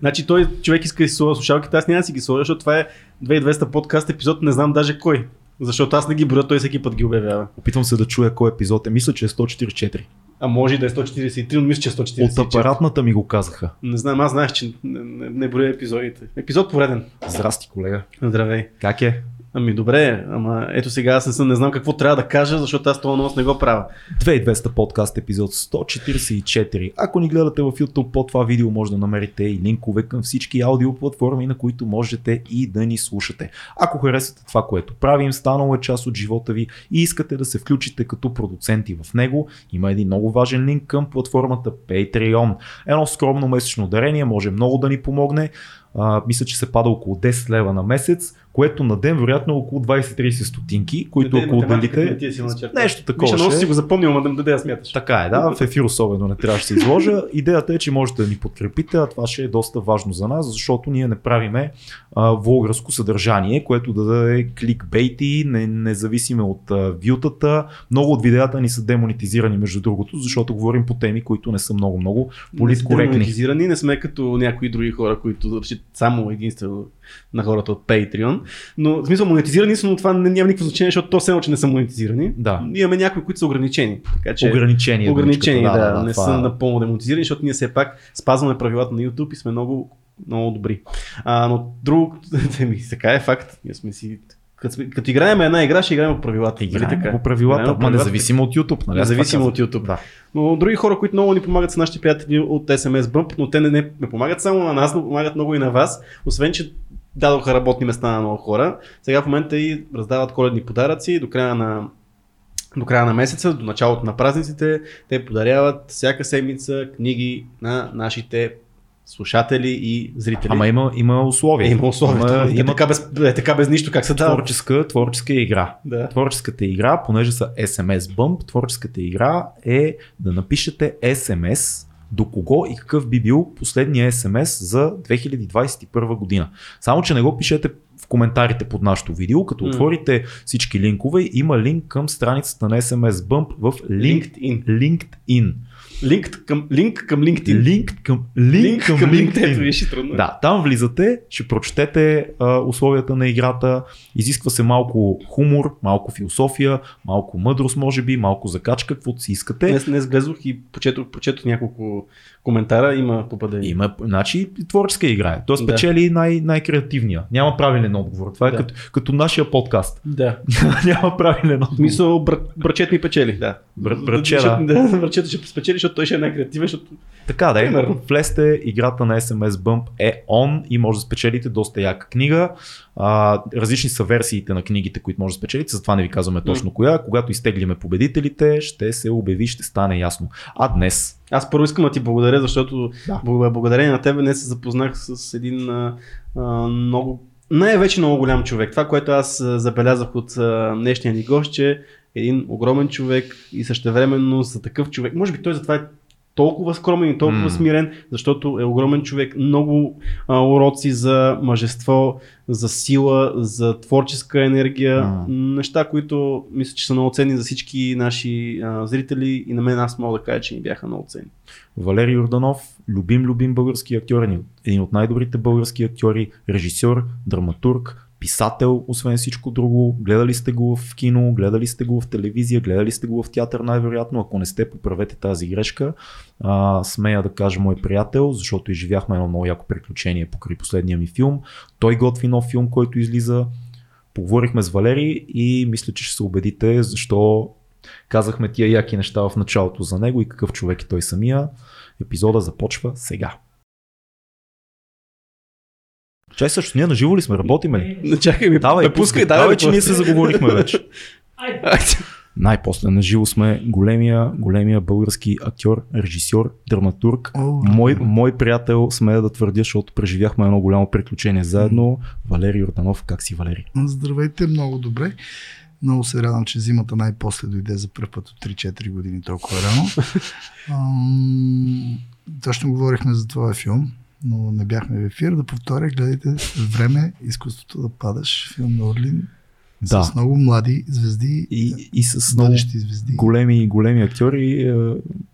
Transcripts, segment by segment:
Значи той човек иска да си сложа слушалките, аз няма да си ги сложа, защото това е 2200 подкаст епизод, не знам даже кой. Защото аз не ги броя, той всеки път ги обявява. Опитвам се да чуя кой епизод е. Мисля, че е 144. А може да е 143, но мисля, че е 144. От апаратната ми го казаха. Не знам, аз знаех, че не, не, не броя епизодите. Епизод пореден. Здрасти, колега. Здравей. Как е? Ами добре, ама ето сега аз не, съм, не знам какво трябва да кажа, защото аз това нос не го правя. 2200 подкаст епизод 144. Ако ни гледате в YouTube под това видео може да намерите и линкове към всички аудиоплатформи, на които можете и да ни слушате. Ако харесвате това, което правим, станало е част от живота ви и искате да се включите като продуценти в него, има един много важен линк към платформата Patreon. Едно скромно месечно дарение може много да ни помогне. А, мисля, че се пада около 10 лева на месец което на ден вероятно е около 20-30 стотинки, които ако отделите... Нещо такова. Миша, ще си е. го запомнил, ама да даде да смяташ. Така е, да, в ефир особено не трябваше да се изложа. Идеята е, че можете да ни подкрепите, а това ще е доста важно за нас, защото ние не правиме а, влогърско съдържание, което да даде кликбейти, не, независиме от а, вютата. Много от видеята ни са демонетизирани, между другото, защото говорим по теми, които не са много-много политкоректни. Монетизирани, не сме като някои други хора, които държат само единствено на хората от Patreon. Но в смисъл монетизирани са, но това не, няма никакво значение, защото то все че не са монетизирани. Да. Имаме някои, които са ограничени. Така че Ограничени. ограничени, думичката, да, да, не това са напълно демонетизирани, защото ние все пак спазваме правилата на YouTube и сме много, много добри. А, но друго, ми, така е факт. Ние сме си като, като играем една игра, ще играем по правилата. нали Играем така? по правилата, Играем по независимо от YouTube. Нали? Независимо от YouTube. Да. Но други хора, които много ни помагат са нашите приятели от SMS Bump, но те не, не, не помагат само на нас, но помагат много и на вас. Освен, че дадоха работни места на много хора. Сега в момента и раздават коледни подаръци до края на до края на месеца, до началото на празниците, те подаряват всяка седмица книги на нашите слушатели и зрители. Ама има, има условия. е, има условия. Има, има така, без, е, така без нищо как се дава. творческа, творческа игра. Да. Творческата игра, понеже са SMS Bump, творческата игра е да напишете SMS до кого и какъв би бил последния SMS за 2021 година. Само, че не го пишете в коментарите под нашото видео, като М. отворите всички линкове, има линк към страницата на SMS Bump в Link, LinkedIn. LinkedIn. Линк към, линк към LinkedIn. Линк към, линк към, към LinkedIn. LinkedIn. Трудно. Да, там влизате, ще прочетете а, условията на играта, изисква се малко хумор, малко философия, малко мъдрост може би, малко закачка, каквото си искате. Днес, днес влезох и почетох, почетох няколко коментара, има попадение. Има, значи, творческа игра е. Той Да. спечели най- най-креативния. Няма правилен отговор. Това е Да. като, като нашия подкаст. Да. Няма правилен отговор. смисъл, бр- брачет ми печели, да. Бр- браче, да. Брачето ще спечели, защото той ще е най-креативен, защото Така да е. Влезте, играта на SMS Bump е on и може да спечелите доста яка книга. А, различни са версиите на книгите, които може да спечелите, затова не ви казваме точно коя. Когато изтеглиме победителите, ще се обяви, ще стане ясно. А днес аз първо искам да ти благодаря, защото Да. да. благодарение на тебе днес се запознах с един а, а, много, най-вече много голям човек. Това, което аз забелязах от а, днешния ни гост, че един огромен човек и същевременно за такъв човек, може би той затова е толкова скромен и толкова mm. смирен, защото е огромен човек, много а, уроци за мъжество, за сила, за творческа енергия, М. неща, които мисля, че са много ценни за всички наши а, зрители и на мен аз мога да кажа, че ни бяха много ценни. Валерий Йорданов, любим, любим български актьор, един от най-добрите български актьори, режисьор, драматург, писател, освен всичко друго. Гледали сте го в кино, гледали сте го в телевизия, гледали сте го в театър най-вероятно. Ако не сте, поправете тази грешка. А, смея да кажа мой приятел, защото изживяхме едно много яко приключение покрай последния ми филм. Той готви нов филм, който излиза. Поговорихме с Валери и мисля, че ще се убедите защо казахме тия яки неща в началото за него и какъв човек е той самия. Епизода започва сега. Чай също, ние наживо ли сме? Работиме ли? Чакай ми, Давай, ме пускай, давай, давай, че ние се заговорихме вече. Най-после наживо сме големия, големия български актьор, режисьор, драматург. О, Мой, мой приятел, смея да твърдя, защото преживяхме едно голямо приключение заедно. Валерий Йорданов, как си Валерий? Здравейте, много добре. Много се радвам, че зимата най-после дойде за първ път от 3-4 години толкова рано. Точно говорихме за твоя филм, но не бяхме в ефир. Да повторя, гледайте време, изкуството да падаш, филм на Орлин. Да. С много млади звезди И, и с много звезди. големи, големи актьори. е,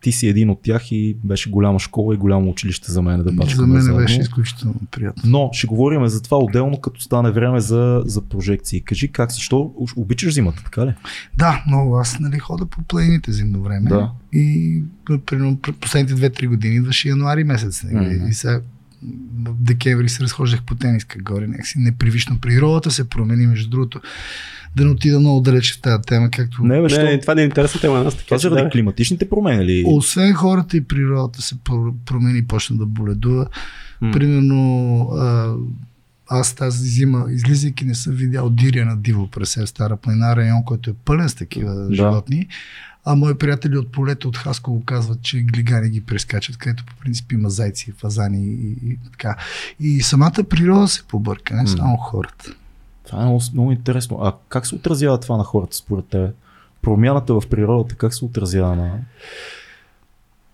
Ти си един от тях и беше голяма школа и голямо училище за мен да За бачкаме мен заедно. беше изключително приятно. Но ще говорим за това отделно, като стане време за, за прожекции. Кажи как си, що обичаш зимата, така ли? Да, много. Аз нали, хода по планините зимно време. Да. И примерно последните 2-3 години идваше януари месец. Мгм. И сега в декември се разхождах по тениска горе. Някакси непривично. Природата се промени, между другото. Да не отида много далече в тази тема, както Не, бе, Не, що? това не е интересна тема на нас. Така, Това заради да. климатичните промени ли? Освен хората и природата се про- промени, почна да боледува. М. Примерно, а, аз тази зима, излизайки, не съм видял дирия на диво през себе в Стара планина, район, който е пълен с такива да. животни. А мои приятели от полето от Хасково казват, че глигани ги прескачат, където по принцип има зайци, фазани и, и така. И самата природа се побърка, не само хората. Това е много, много интересно. А как се отразява това на хората според теб? Промяната в природата как се отразява на...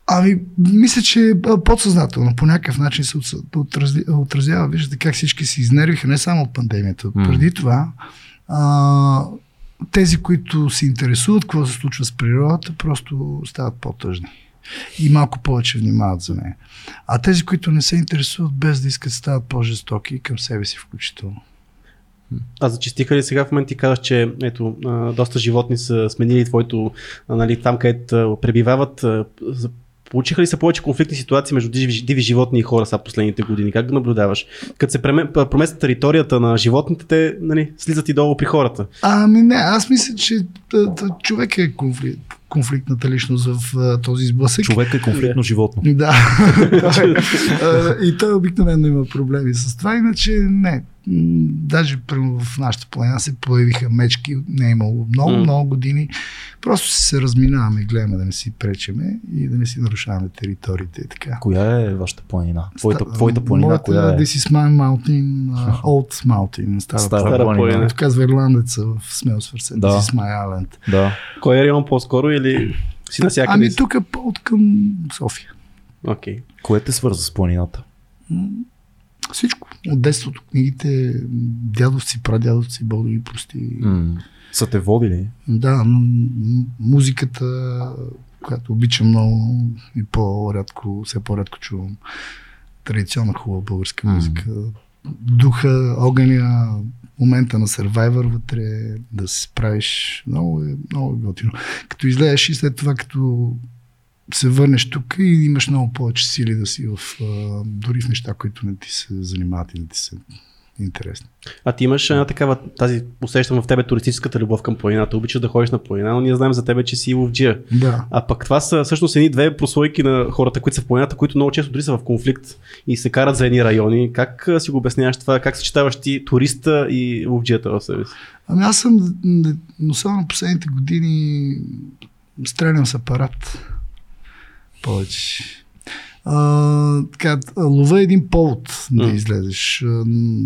Ами, мисля, че подсъзнателно по някакъв начин се отразява. Виждате как всички се изнервиха, не само от пандемията. Преди това, а, тези, които се интересуват какво се случва с природата, просто стават по-тъжни. И малко повече внимават за нея. А тези, които не се интересуват, без да искат, стават по-жестоки към себе си включително. А зачистиха ли сега в момента ти казах, че ето, доста животни са сменили твоето, нали, там където пребивават, Получиха ли се повече конфликтни ситуации между диви, диви животни и хора са последните години? Как го наблюдаваш? Като се промества територията на животните, те нали, слизат и долу при хората. Ами не, аз мисля, че човек е конфликт, конфликтната личност в а, този сблъсък. Човек е конфликтно животно. Да. И той обикновено има проблеми с това, иначе не. Даже в нашата планина се появиха мечки, не е имало много, М. много години. Просто се разминаваме и гледаме да не си пречеме и да не си нарушаваме териториите и така. Коя е вашата планина? Твоята, твоята планина, моята коя е? This is my mountain, uh, Old Mountain, стара, Стара планина. планина. Както казва ирландеца в Смел свърсе. Да. This is my island. Да. Кой е район по-скоро или си насякъде? Ами тук от към София. Окей. Кое те свърза с планината? Всичко. От детството, книгите, дядовци, прадядовци, Бог да ги прости. М. Са те водили? Да, музиката, която обичам много и по-рядко, все по-рядко чувам. Традиционна хубава българска музика. Духа, огъня, момента на Survivor вътре, да се справиш. Много е, много е готино. Като излезеш и след това, като се върнеш тук и имаш много повече сили да си в, дори в неща, които не ти се занимават и не ти са интересни. А ти имаш една такава, тази усещам в тебе туристическата любов към планината. Обичаш да ходиш на планина, но ние знаем за тебе, че си ловджия. Да. А пък това са всъщност едни две прослойки на хората, които са в планината, които много често дори са в конфликт и се карат за едни райони. Как си го обясняваш това? Как съчетаваш ти туриста и ловджията в себе си? Ами аз съм, м, особено последните години, стрелям с апарат. Повече. А, така, лова е един повод да М. излезеш.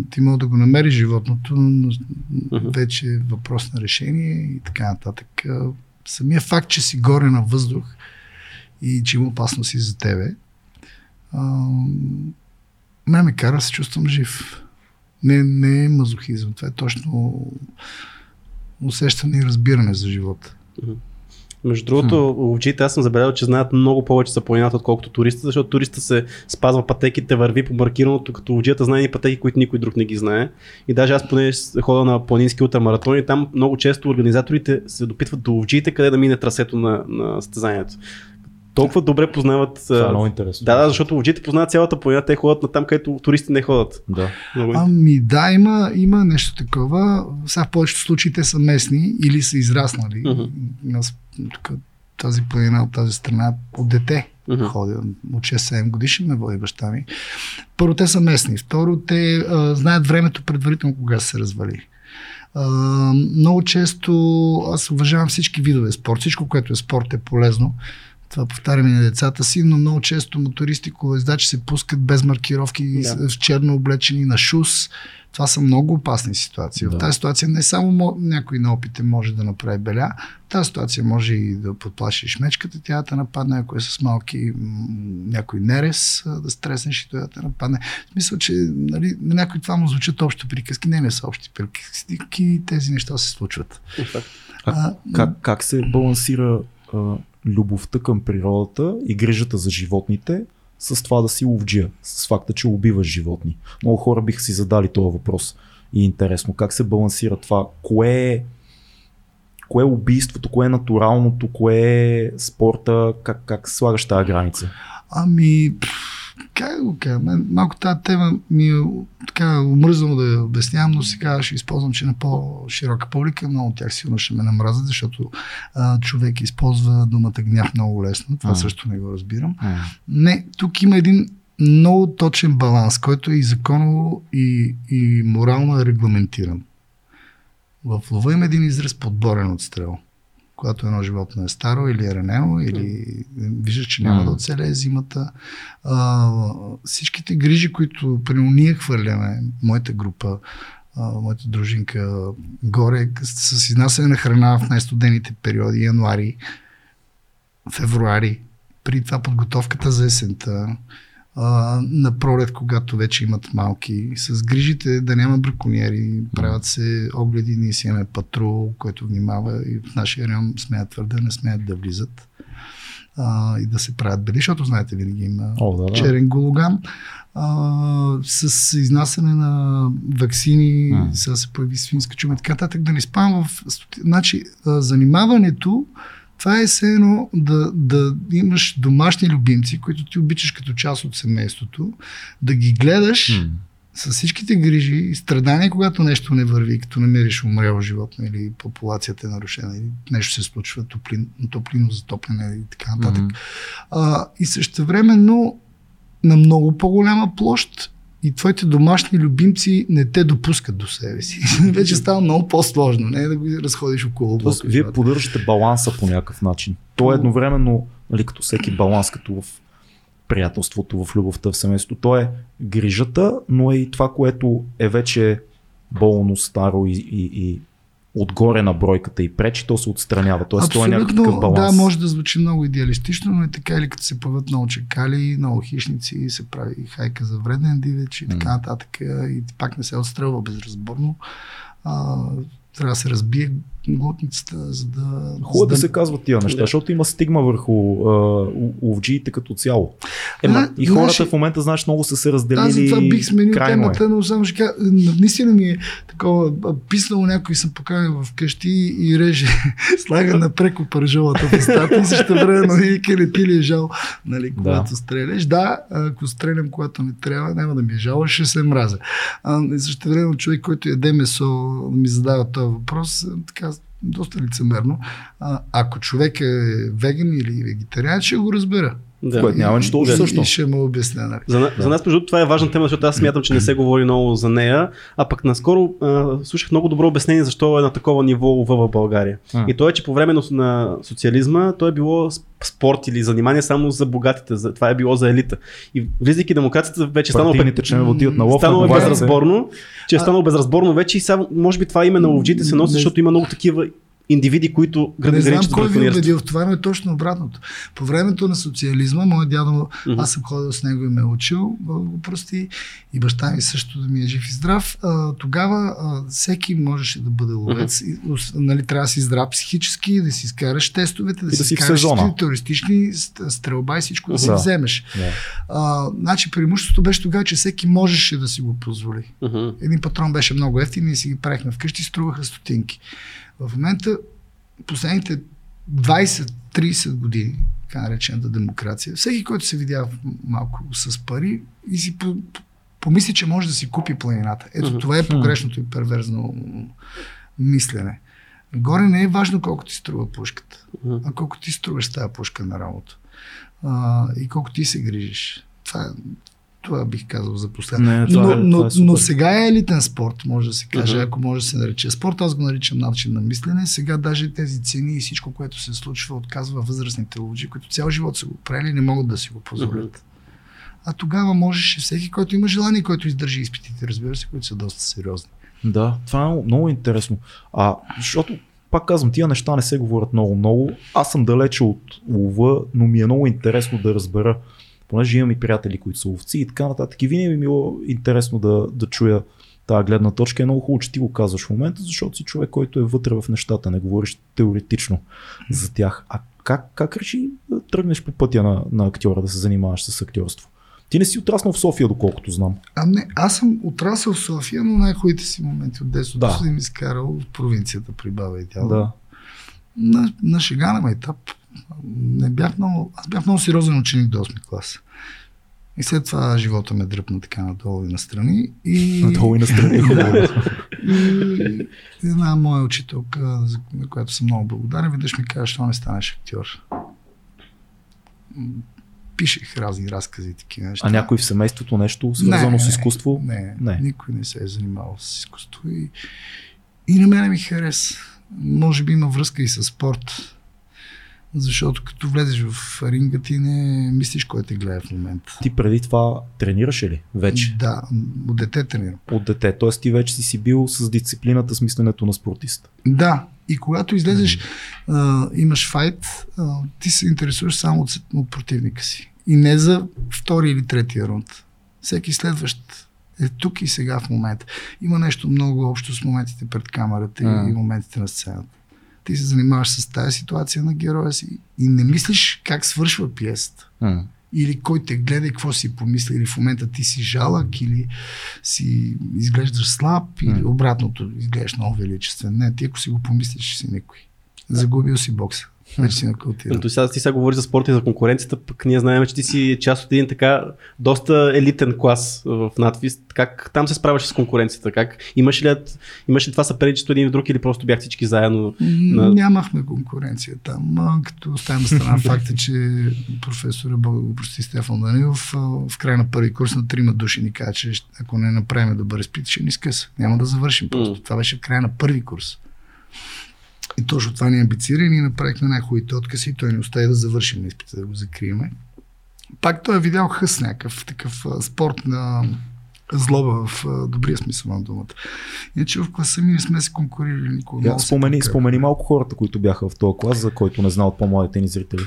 Ти може да го намериш животното, но Мгм. вече е въпрос на решение и така нататък. Самия факт, че си горе на въздух и че има опасности за тебе, а, ме ме кара се чувствам жив. Не, не е мазохизъм. Това е точно усещане и разбиране за живота. Между другото, ловджиите аз съм забелязал, че знаят много повече за планината, отколкото туриста, защото туриста се спазва пътеките, върви по маркираното, като ловджията знае и пътеки, които никой друг не ги знае. И даже аз поне хода на планински ултрамаратони, там много често организаторите се допитват до ловджиите, къде да мине трасето на, на състезанието. Толкова добре познават. Това е много интересно. Да, да, защото ловджиите познават цялата планина, те ходят на там, където туристи не ходят. Да. Много. Ами да, има, има нещо такова. Сега в повечето случаи те са местни или са израснали. Аз тук тази планина от тази страна от дете Мгм. ходя. От 6-7 годишни ме води баща ми. Първо, те са местни. Второ, те а, знаят времето предварително кога се развали. А, много често аз уважавам всички видове спорт. Всичко, което е спорт е полезно. Това повтарям и на децата си, но много често мотористи, колоездачи се пускат без маркировки, Да. в черно облечени на шус. Това са много опасни ситуации. Да. В тази ситуация не само мо- някой на опите може да направи беля, в тази ситуация може и да подплашиш мечката, тя да те нападне, ако е с малки някой нерез, а, да стреснеш и той да те нападне. В смисъл, че нали, на някой това му звучат общо приказки. Не, не са общи приказки, тези неща се случват. А, как, как се балансира а, любовта към природата и грижата за животните с това да си ловджия, с факта, че убиваш животни? Много хора биха си задали този въпрос. И е интересно, как се балансира това? Кое е, кое е убийството, кое е натуралното, кое е спорта, как, как слагаш тази граница? Ами, пф, как го кажа, мен малко тази тема ми е така омръзнало да я обяснявам, но сега ще използвам, че на по-широка публика, много от тях сигурно ще ме намразят, защото а, човек използва думата гняв много лесно, това М. също не го разбирам. Не, тук има един много точен баланс, който е и законово и, и морално е регламентиран. В лова има един израз подборен отстрел. Когато едно животно е старо или е ранено, или виждаш, че няма да оцелее зимата. А, всичките грижи, които при ние хвърляме, моята група, а, моята дружинка горе, с с изнасяне на храна в най-студените периоди, януари, февруари, при това подготовката за есента, а, на пролет, когато вече имат малки, с грижите да няма браконьери, правят се огледи, ние си имаме патрул, който внимава и в нашия район смеят твърде, не смеят да влизат а, и да се правят бели, защото знаете, винаги има О, да, да. черен гологам. А, с изнасяне на вакцини, М. сега се появи свинска чума и така нататък, да не спам в... Значи, а, занимаването, това е все едно да, да имаш домашни любимци, които ти обичаш като част от семейството, да ги гледаш М. с всичките грижи и страдания, когато нещо не върви, като намериш умряло животно или популацията е нарушена, или нещо се случва, топлин, топлино затопляне и така нататък. Мгм. А, и същевременно на много по-голяма площ и твоите домашни любимци не те допускат до себе си. Вече става много по-сложно, не е да го разходиш около блока. вие поддържате баланса по някакъв начин. То е едновременно, нали, като всеки баланс, като в приятелството, в любовта, в семейството. То е грижата, но е и това, което е вече болно, старо и, и, и отгоре на бройката и пречи, то се отстранява. Тоест, то е някакъв баланс. да, може да звучи много идеалистично, но е така или като се появят много чекали, много хищници, се прави хайка за вреден дивеч и така нататък. И пак не се отстрелва безразборно. А, трябва да се разбие глутницата, за да... Хубаво е за да се казват тия неща, Да. защото има стигма върху а, ловджиите като цяло. Ема, Да, и хората значи- в момента, знаеш, много са се разделили. Аз за това бих сменил е. темата, но само ще кажа, наистина ми е такова, а, писнало някой съм поканил в къщи и реже, слага на преко пържолата в устата и също време и келети ли е жал, нали, когато стреляш. Да, ако стрелям, когато не трябва, няма да ми е жал, ще се мразя. А, също време човек, който яде месо, ми задава този въпрос, а, така, доста лицемерно. А, ако човек е веган или вегетариан, ще го разбера. Да. Което няма нищо общо И- също. И ще му обясня. Нали. За, да. за нас, между това е важна тема, защото аз смятам, че не се говори много за нея. А пък наскоро а, слушах много добро обяснение защо е на такова ниво в България. М. И то е, че по време на, социализма то е било спорт или занимание само за богатите. За, това е било за елита. И влизайки демокрацията вече е станало, отиват на лов. станало безразборно, че е А- станало безразборно вече и само, може би това име на ловджите се носи, защото има много такива индивиди, които Не грани знам кой ви е убедил в това, но е точно обратното. По времето на социализма, моят дядо, Мгм. аз съм ходил с него и ме е учил, го прости, и баща ми също да ми е жив и здрав. А, тогава а, всеки можеше да бъде ловец. И, ус- нали, трябва да си здрав психически, да си изкараш тестовете, да, И да си изкараш ст- стрелба и всичко да си вземеш. Да. А, значи, преимуществото беше тогава, че всеки можеше да си го позволи. Мгм. Един патрон беше много ефтин и си ги правихме вкъщи, струваха стотинки. В момента, последните 20-30 години, така наречената демокрация, всеки, който се видя малко с пари и си по, помисли, че може да си купи планината. Ето това е погрешното и перверзно мислене. Горе не е важно колко ти струва пушката, а колко ти струваш тази пушка на работа. А, и колко ти се грижиш. Това, е- Това бих казал за последно. Но, е- но, е но сега е елитен спорт, може да се каже, Мгм. ако може да се нарече спорт. Аз го наричам начин на мислене. Сега даже тези цени и всичко, което се случва, отказва възрастните луджи, които цял живот са го правили, не могат да си го позволят. А тогава можеше всеки, който има желание, който издържи изпитите, разбира се, които са доста сериозни. Да, това е много интересно. А, защото, пак казвам, тия неща не се говорят много-много. Аз съм далече от лова, но ми е много интересно да разбера, понеже имам и приятели, които са ловци и така нататък. И винаги ми е било интересно да, да чуя тази гледна точка. Е много хубаво, че ти го казваш в момента, защото си човек, който е вътре в нещата, не говориш теоретично за тях. А как, как реши да тръгнеш по пътя на, на актьора, да се занимаваш с актьорство? Ти не си отраснал в София, доколкото знам. А не, аз съм отрасъл в София, но най-хубавите си моменти от детството Да. съм изкарал в провинцията при баба и дядо. Да. На, на шега на майтап. Не бях много, аз бях много сериозен ученик до 8 клас. И след това живота ме дръпна така надолу и настрани. И, Надолу и настрани. хубаво. и една моя учителка, на която съм много благодарен, веднъж ми каза, що не станеш актьор. Пишех разни разкази и такива неща. А някой в семейството нещо свързано с изкуство? Не, Не. не, никой не се е занимавал с изкуство. И, и на мене ми хареса. Може би има връзка и с спорт. Защото като влезеш в ринга, ти не мислиш кой те гледа в момента. Ти преди това тренираше ли вече? Да, от дете тренирам. От дете. Тоест ти вече си си бил с дисциплината, с мисленето на спортист. Да, и когато излезеш, а, имаш файт, а, ти се интересуваш само от, от противника си. И не за втори или третия рунд. Всеки следващ е тук и сега в момента. Има нещо много общо с моментите пред камерата А. и моментите на сцената. Ти се занимаваш с тази ситуация на героя си и не мислиш как свършва пиесата. М. Или кой те гледа и какво си помисли, или в момента ти си жалък, или си изглеждаш слаб, или М. обратното, изглеждаш много величествен. Не, ти ако си го помислиш, си никой. Загубил си бокса. Вече си на култира. Ето сега ти сега говориш за спорта и за конкуренцията, пък ние знаем, че ти си част от един така доста елитен клас в надвис. Как там се справяш с конкуренцията? Как имаш ли, имаш ли това съперничество един в друг или просто бяхте всички заедно? На... Нямахме конкуренция там. Като оставим на страна факта, че професора Бога го прости Стефан Данилов в края на първи курс на трима души ни каза, че ако не направим добър изпит, ще ни скъса. Няма да завършим просто. М. Това беше в края на първи курс. И точно това ни амбицира и ние направихме най-хубавите откази и той ни остави да завършим изпита, да го закриеме. Пак той е видял хъс някакъв такъв спорт на злоба в добрия смисъл на думата. Иначе в класа ми не сме се конкурирали никога. Се спомени, спомени малко хората, които бяха в този клас, за който не знае от по-младите ни зрители.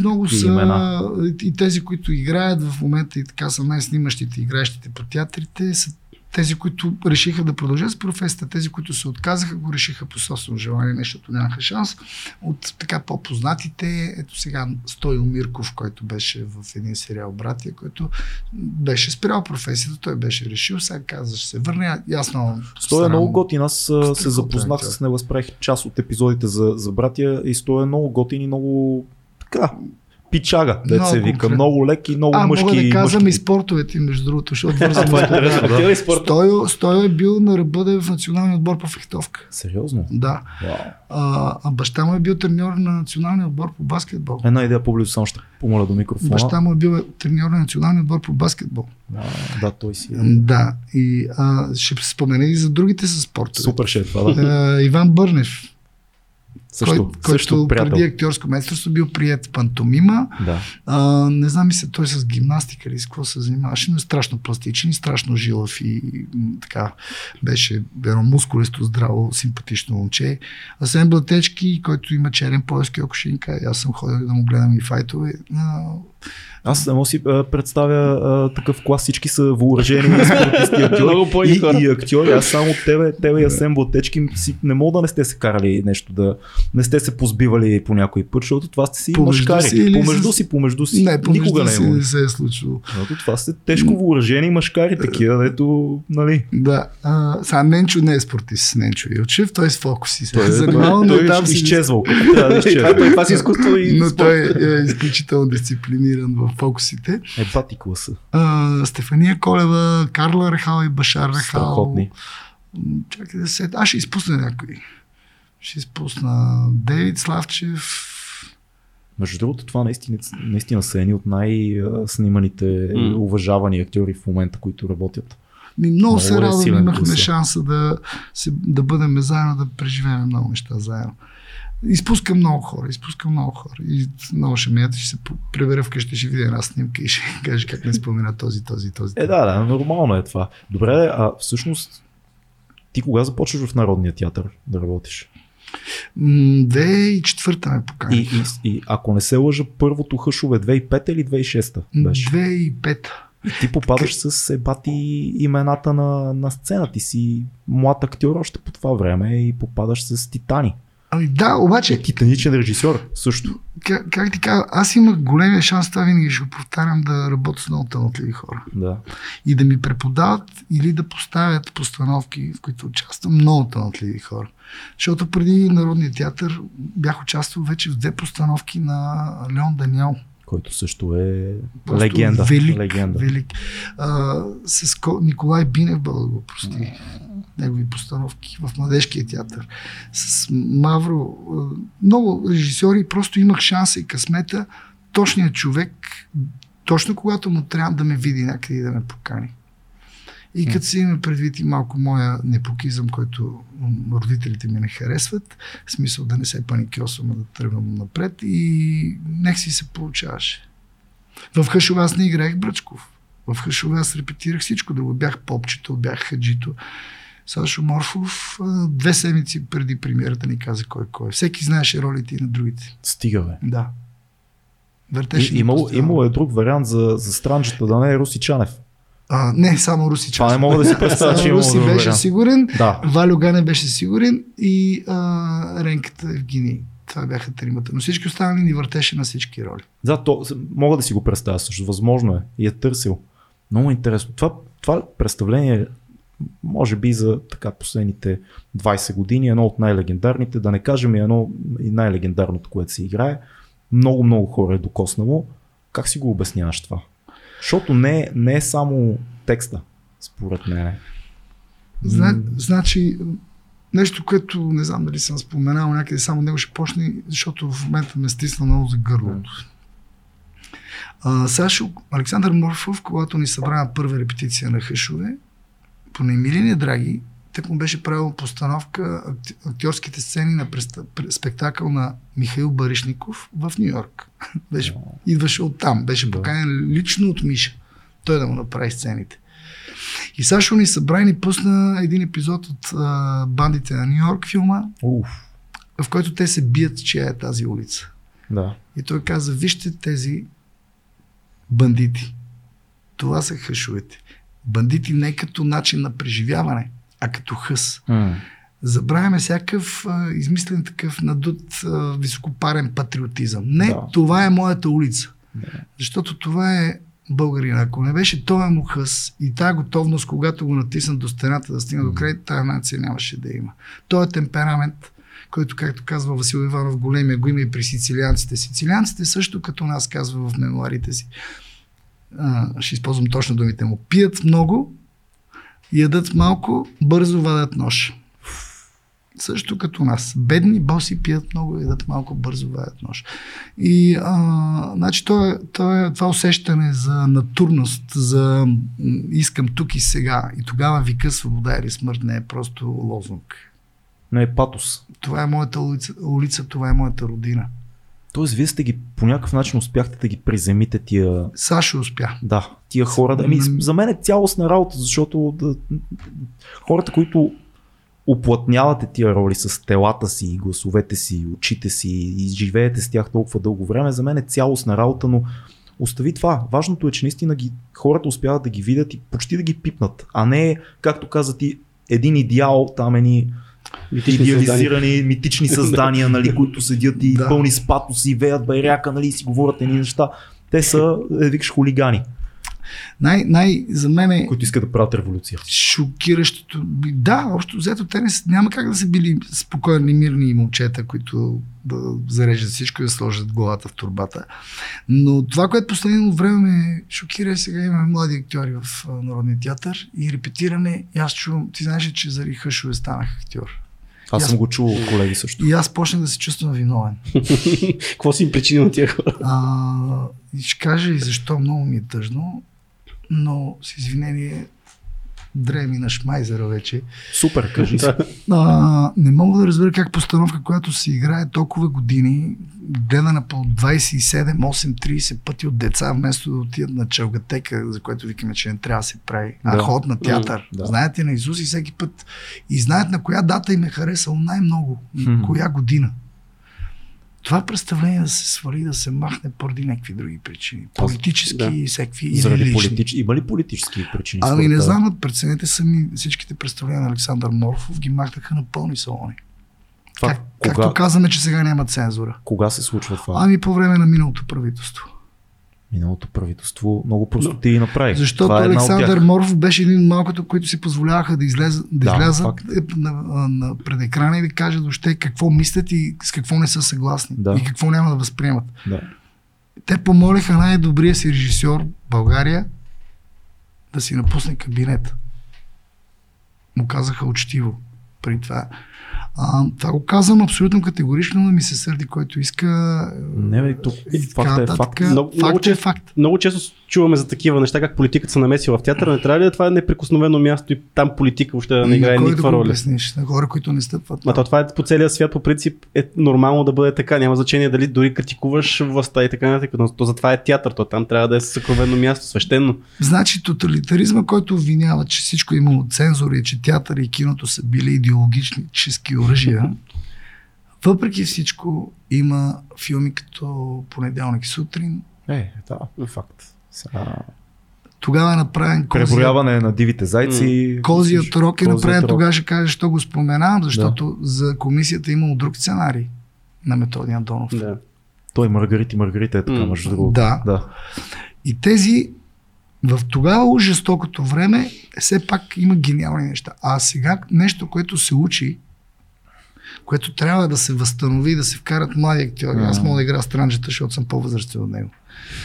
Много И са имена. и тези, които играят в момента и така са най-снимащите, играещите по театрите, са тези, които решиха да продължат с професията, тези, които се отказаха, го решиха по собствено желание, не защото нямаха шанс. От така по-познатите, ето сега Стойо Мирков, който беше в един сериал Братия, който беше спрял професията, той беше решил, сега каза, ще се върне. Ясно. Той е много готин. Аз а, се Страхотен запознах актьор. с него, възпрех част от епизодите за, за братя и той е много готин и много така, пичага, да се вика. Много лек и много А, мъжки. мога да казвам мъжки. и спортовете, между другото, защото вързвам Това е да. Стойо, Стойо е бил на ръба е в националния отбор по фехтовка. Сериозно? Да. Вау. А, а баща му е бил треньор на националния отбор по баскетбол. Една идея по-близо, само ще помоля до микрофона. Баща му е бил треньор на националния отбор по баскетбол. А, да, той си е. Да. И а, ще спомена и за другите с спорта. Супер ще е това, да. А, Иван Бърнев, Също, кой, също който приятел. преди актьорско майсторство бил прият пантомима. Да. А, не знам мисля той с гимнастика или с какво се занимаваше, но е страшно пластичен и страшно жилав и така беше едно мускулесто, здраво, симпатично момче. Асен Блатечки, който има черен пояс Киокушинка, аз съм ходил да му гледам и файтове. А, Аз само си а, представя а, такъв клас, всички са въоръжени спортисти и актьори. И, хора. и актьори, аз само тебе, тебе и Асен Ботечки си, не мога да не сте се карали нещо, да не сте се позбивали по някой път, защото това сте си Помежду мъжкари. си помежду си, помежду си. не, помежду Никога не е си имало. не се е случило. Защото това сте тежко въоръжени мъжкари, такива, дето, нали. Да, а, сега Ненчо не е спортист, Ненчо Илчев, той е с фокуси. Той, е той, той, е си изчезвал, трябва да изчезва. това, това си изкуство и но той е изключително дисциплиниран в фокусите. Е, бати класа. А, Стефания Колева, Карла Рехал и Башар Рехал. Страхотни. Чакай да се... Аз ще изпусна някой. Ще изпусна Дейвид Славчев. Между другото, това наистина, наистина са едни от най-сниманите М. уважавани актьори в момента, които работят. Ми много Много се е радвам, имахме гласа. шанса да, се, да бъдем заедно, да преживеем много неща заедно. Изпускам много хора, изпускам много хора. И много ще ме ще се пребера вкъщи, ще видя една снимка и ще каже как не спомена този, този, този. Е, да, да, нормално е това. Добре, а всъщност ти кога започваш в Народния театър да работиш? М, Две и четвърта ме покани. И, и, и ако не се лъжа, първото хъшове 2005 или 2006 беше? Две и пета. И ти попадаш с ебати имената на, на сцена. Ти си млад актьор още по това време и попадаш с Титани. Ами да, обаче, Е, титаничен режисьор също. как, как ти кажа, аз имах големия шанс, това винаги ще го повтарям, да работя с много талантливи хора. Да. И да ми преподават или да поставят постановки, в които участвам много талантливи хора. Защото преди Народния театър бях участвал вече в две постановки на Леон Даниел. Който също е Просто легенда. Велик, легенда. велик. А, с Ко- Николай Бинев, да го прости. Негови постановки в Младежкия театър. С Мавро. Много режисьори. Просто имах шанса и късмета точният човек, точно когато му трябва да ме види някъде и да ме покани. И като се има предвид и малко моя непокизъм, който родителите ми не харесват, в смисъл да не се паникьосвам, а да тръгвам напред и нек си се получаваше. В Хашова аз не играех Бръчков. В Хашова аз репетирах всичко друго. Бях попчето, бях хаджито. Сашо Морфов две седмици преди премиерата ни каза кой кой. е. Всеки знаеше ролите и на другите. Стига, бе. Да. Въртеше И, имало, имало е друг вариант за, за странджата, да не е Русичанев. А, не, само Руси Това не мога да си представя, че Руси беше вариант. сигурен, Да. Валю Гане беше сигурен и а, Ренката Евгений. Това бяха тримата. Но всички останали ни въртеше на всички роли. Да, то, мога да си го представя също. Възможно е. И е търсил. Много интересно. Това, това представление, може би за така последните 20 години, едно от най-легендарните, да не кажем и едно и най-легендарното, което се играе. Много, много хора е докоснало. Как си го обясняваш това? Защото не, не е само текста, според мен. Зна, значи, нещо, което не знам дали съм споменал някъде, само него ще почне, защото в момента ме стисна много за гърлото. А, Сашо, Александър Морфов, когато ни събра първа репетиция на Хъшове, по немилиния Драги, тък му беше правил постановка актьорските сцени на спектакъл на Михаил Баришников в Нью Йорк. беше, идваше от там. Беше поканен лично от Миша. Той да му направи сцените. И Сашо ни събра и ни пусна един епизод от а, Бандите на Нью Йорк филма, Уф, в който те се бият, чия е тази улица. да. И той каза, вижте тези бандити. Това са хъшовете. Бандити не като начин на преживяване, а като хъс. М. Забравяме всякакъв а, измислен такъв надут а, високопарен патриотизъм. Не, Да. това е моята улица. Да. Защото това е българина. Ако не беше този му хъс и тази готовност, когато го натиснат до стената да стигне до край, тази нация нямаше да има. Той е темперамент, който, както казва Васил Иванов, големия го има и при сицилианците. Сицилианците също като нас казва в мемуарите си. А, ще използвам точно думите му. Пият много, ядат малко, бързо вадят нож. Също като нас. Бедни боси пият много, ядат малко, бързо вадят нож. И а, значи то е, то е това усещане за натурност, за искам тук и сега. И тогава вика свобода или смърт не е просто лозунг. Не е патос. Това е моята улица, улица това е моята родина. Тоест, вие сте ги по някакъв начин успяхте да ги приземите тия Сашо успя. Да, тия хора. Да, ами, за мен е цялостна работа, защото да, хората, които оплътнявате тия роли с телата си, гласовете си, очите си и живеете с тях толкова дълго време, за мен е цялостна работа, но остави това. Важното е, че наистина ги, хората успяват да ги видят и почти да ги пипнат, а не, както каза ти, един идеал, там едни Митични идеализирани митични създания, нали, които седят и Да. пълни с патос и веят байряка, нали, и си говорят едни неща. Те са, е, викаш, хулигани, Най, най, за мен е които искат да правят революция. шокиращото. Да, общо взето те не, няма как да са били спокойни, мирни момчета, които да зарежат всичко и да сложат главата в турбата. Но това, което последно време ме шокира, е сега имаме млади актьори в Народния театър и репетиране. И аз чувам, ти знаеш, че заради Хъшове станах актьор. И аз- съм го чул от колеги също. И аз почнах да се чувствам виновен. Какво си им причинил на тия хора? А, ще кажа и защо много ми е тъжно, но с извинение дреми на шмайзера вече. Супер, кажи си. А, не мога да разбера как постановка, която се играе толкова години, гледана по 27, 8, 30 пъти от деца, вместо да отидат на чалгатека, за което викаме, че не трябва да се прави, а Да. ход на театър. Да. Знаете на Изус и всеки път. И знаят на коя дата им е харесал най-много Хм. коя година. Това представление да се свали, да се махне поради някакви други причини. Политически да. и всякакви Заради политич... Има ли политически причини? Ами не знам, преценете сами всичките представления на Александър Морфов ги махнаха на пълни салони. Това, Как, кога, Както казваме, че сега няма цензура. кога се случва това? Ами по време на миналото правителство. Миналото правителство много простоти и направи. Защото Това е Александър. Морфов беше един от малкото, които си позволяваха да, излезат, да, Да, излязат е, на, на, пред екрана и да кажат въобще какво мислят и с какво не са съгласни. Да. И какво няма да възприемат. Да. Те помолиха най-добрия си режисьор България да си напусне кабинет. Му казаха учтиво при това. А, това го казвам абсолютно категорично, да ми се сърди, който иска. Не, бе, тук и факт е факт. Много- Факт много е факт. Много често чуваме за такива неща, как политиката се намесила в театъра. Не трябва ли да това е неприкосновено място и там политика въобще да не играе да никаква го роля? обясниш? На хора, които не стъпват. Ма то това е по целия свят, по принцип е нормално да бъде така. Няма значение дали дори критикуваш властта и така нататък. Но то затова е театър. То там трябва да е съкровено място, свещено. Значи тоталитаризма, който обвинява, че всичко е имало цензури, че театър и киното са били идеологически оръжия, въпреки всичко има филми като Понеделник сутрин. Е, да, е факт. Сега... Тогава е направен Козият, Преброяване на дивите зайци. Козият рок е направен. Тогава ще кажа, що го споменавам, защото за комисията е имало друг сценарий на Методи Антонов. Да. Той Маргарита и Маргарита е така, М, между другото. да. да. И тези в тогава жестокото време все пак има гениални неща. А сега нещо, което се учи, което трябва да се възстанови, да се вкарат млади актьори. Аз мога да игра странджата, защото съм по-възрастен от него.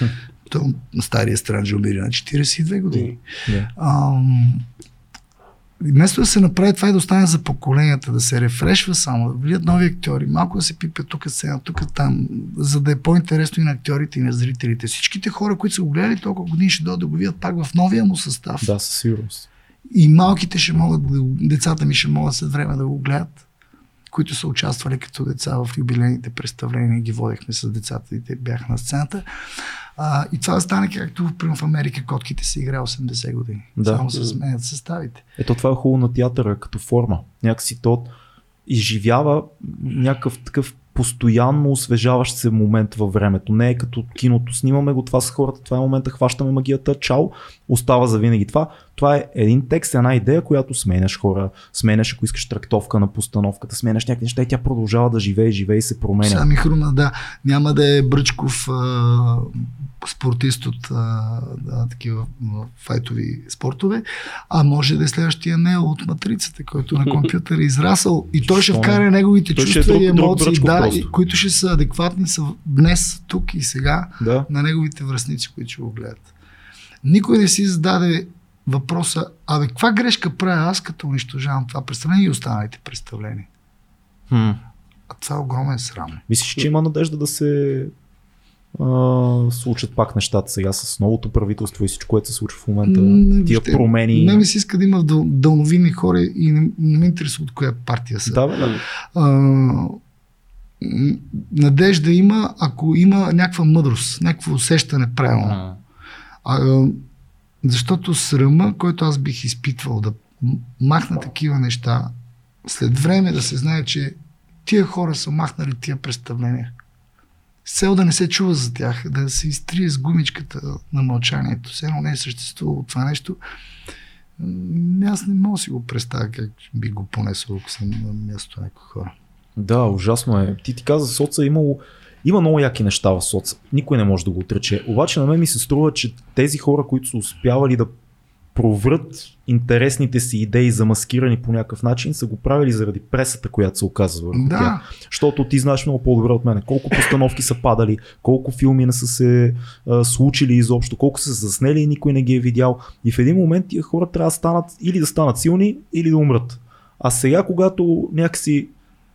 Той, стария странджа умира на 42 години. Да. Ам, вместо да се направи това и да остане за поколенията, да се рефрешва само, да влият нови актьори, малко да се пипе тук сцена, тук там, за да е по-интересно и на актьорите, и на зрителите. Всичките хора, които са го гледали толкова години, ще дойдат да го видят пак в новия му състав. да, със сигурност. И малките ще могат, децата ми ще могат след време да го гледат, които са участвали като деца в юбилейните представления, ги водехме с децата и те бяха на сцената. А, и това стане както в Америка котките се играе 80 години. Да. Само се сменят съставите. Ето това е хубаво на театъра като форма. Някакси то изживява някакъв такъв постоянно освежаващ се момент във времето. Не е като киното. Снимаме го това с хората, това е момента, хващаме магията, чао, остава за винаги това. Това е един текст, една идея, която сменяш хора, сменяш, ако искаш трактовка на постановката, сменяш някакви неща и тя продължава да живее, живее и се променя. Сега ми хрума, да, няма да е Бръчков а, спортист от а, да, такива файтови спортове, а може да е следващия Нео от Матрицата, който на компютър е израсъл и той ще не? вкара неговите Той е чувства друг- и емоции, да, и, които ще са адекватни са днес, тук и сега Да. на неговите връзници, които ще го гледат. Никой не си зададе въпроса, абе, каква грешка правя аз, като унищожавам това представление и останалите представления? Хм. А това е огромен срам. Мислиш, че има надежда да се а, случат пак нещата сега с новото правителство и всичко, което се случва в момента? М, Тия въобще, промени. Не ми се иска да има дъл, дълновидни хора и не, не ме интересува от коя партия са. Да, бе, да. А, надежда има, ако има някаква мъдрост, някакво усещане правилно. А, А, защото срама, който аз бих изпитвал да махна такива неща, след време да се знае, че тия хора са махнали тия представления. С цел да не се чува за тях, да се изтрие с гумичката на мълчанието. Все едно не е съществувало това нещо. Аз не мога да си го представя как би го понесъл, ако съм на място някои хора. Да, ужасно е. Ти ти каза, соца е имало има много яки неща в соца. Никой не може да го отрече. Обаче на мен ми се струва, че тези хора, които са успявали да проврат интересните си идеи, замаскирани по някакъв начин, са го правили заради пресата, която се оказва върху тях. Да, Защото ти знаеш много по-добре от мен колко постановки са падали, колко филми не са се а, случили изобщо, колко са се заснели и никой не ги е видял. И в един момент тия хора трябва да станат или да станат силни, или да умрат. А сега, когато някакси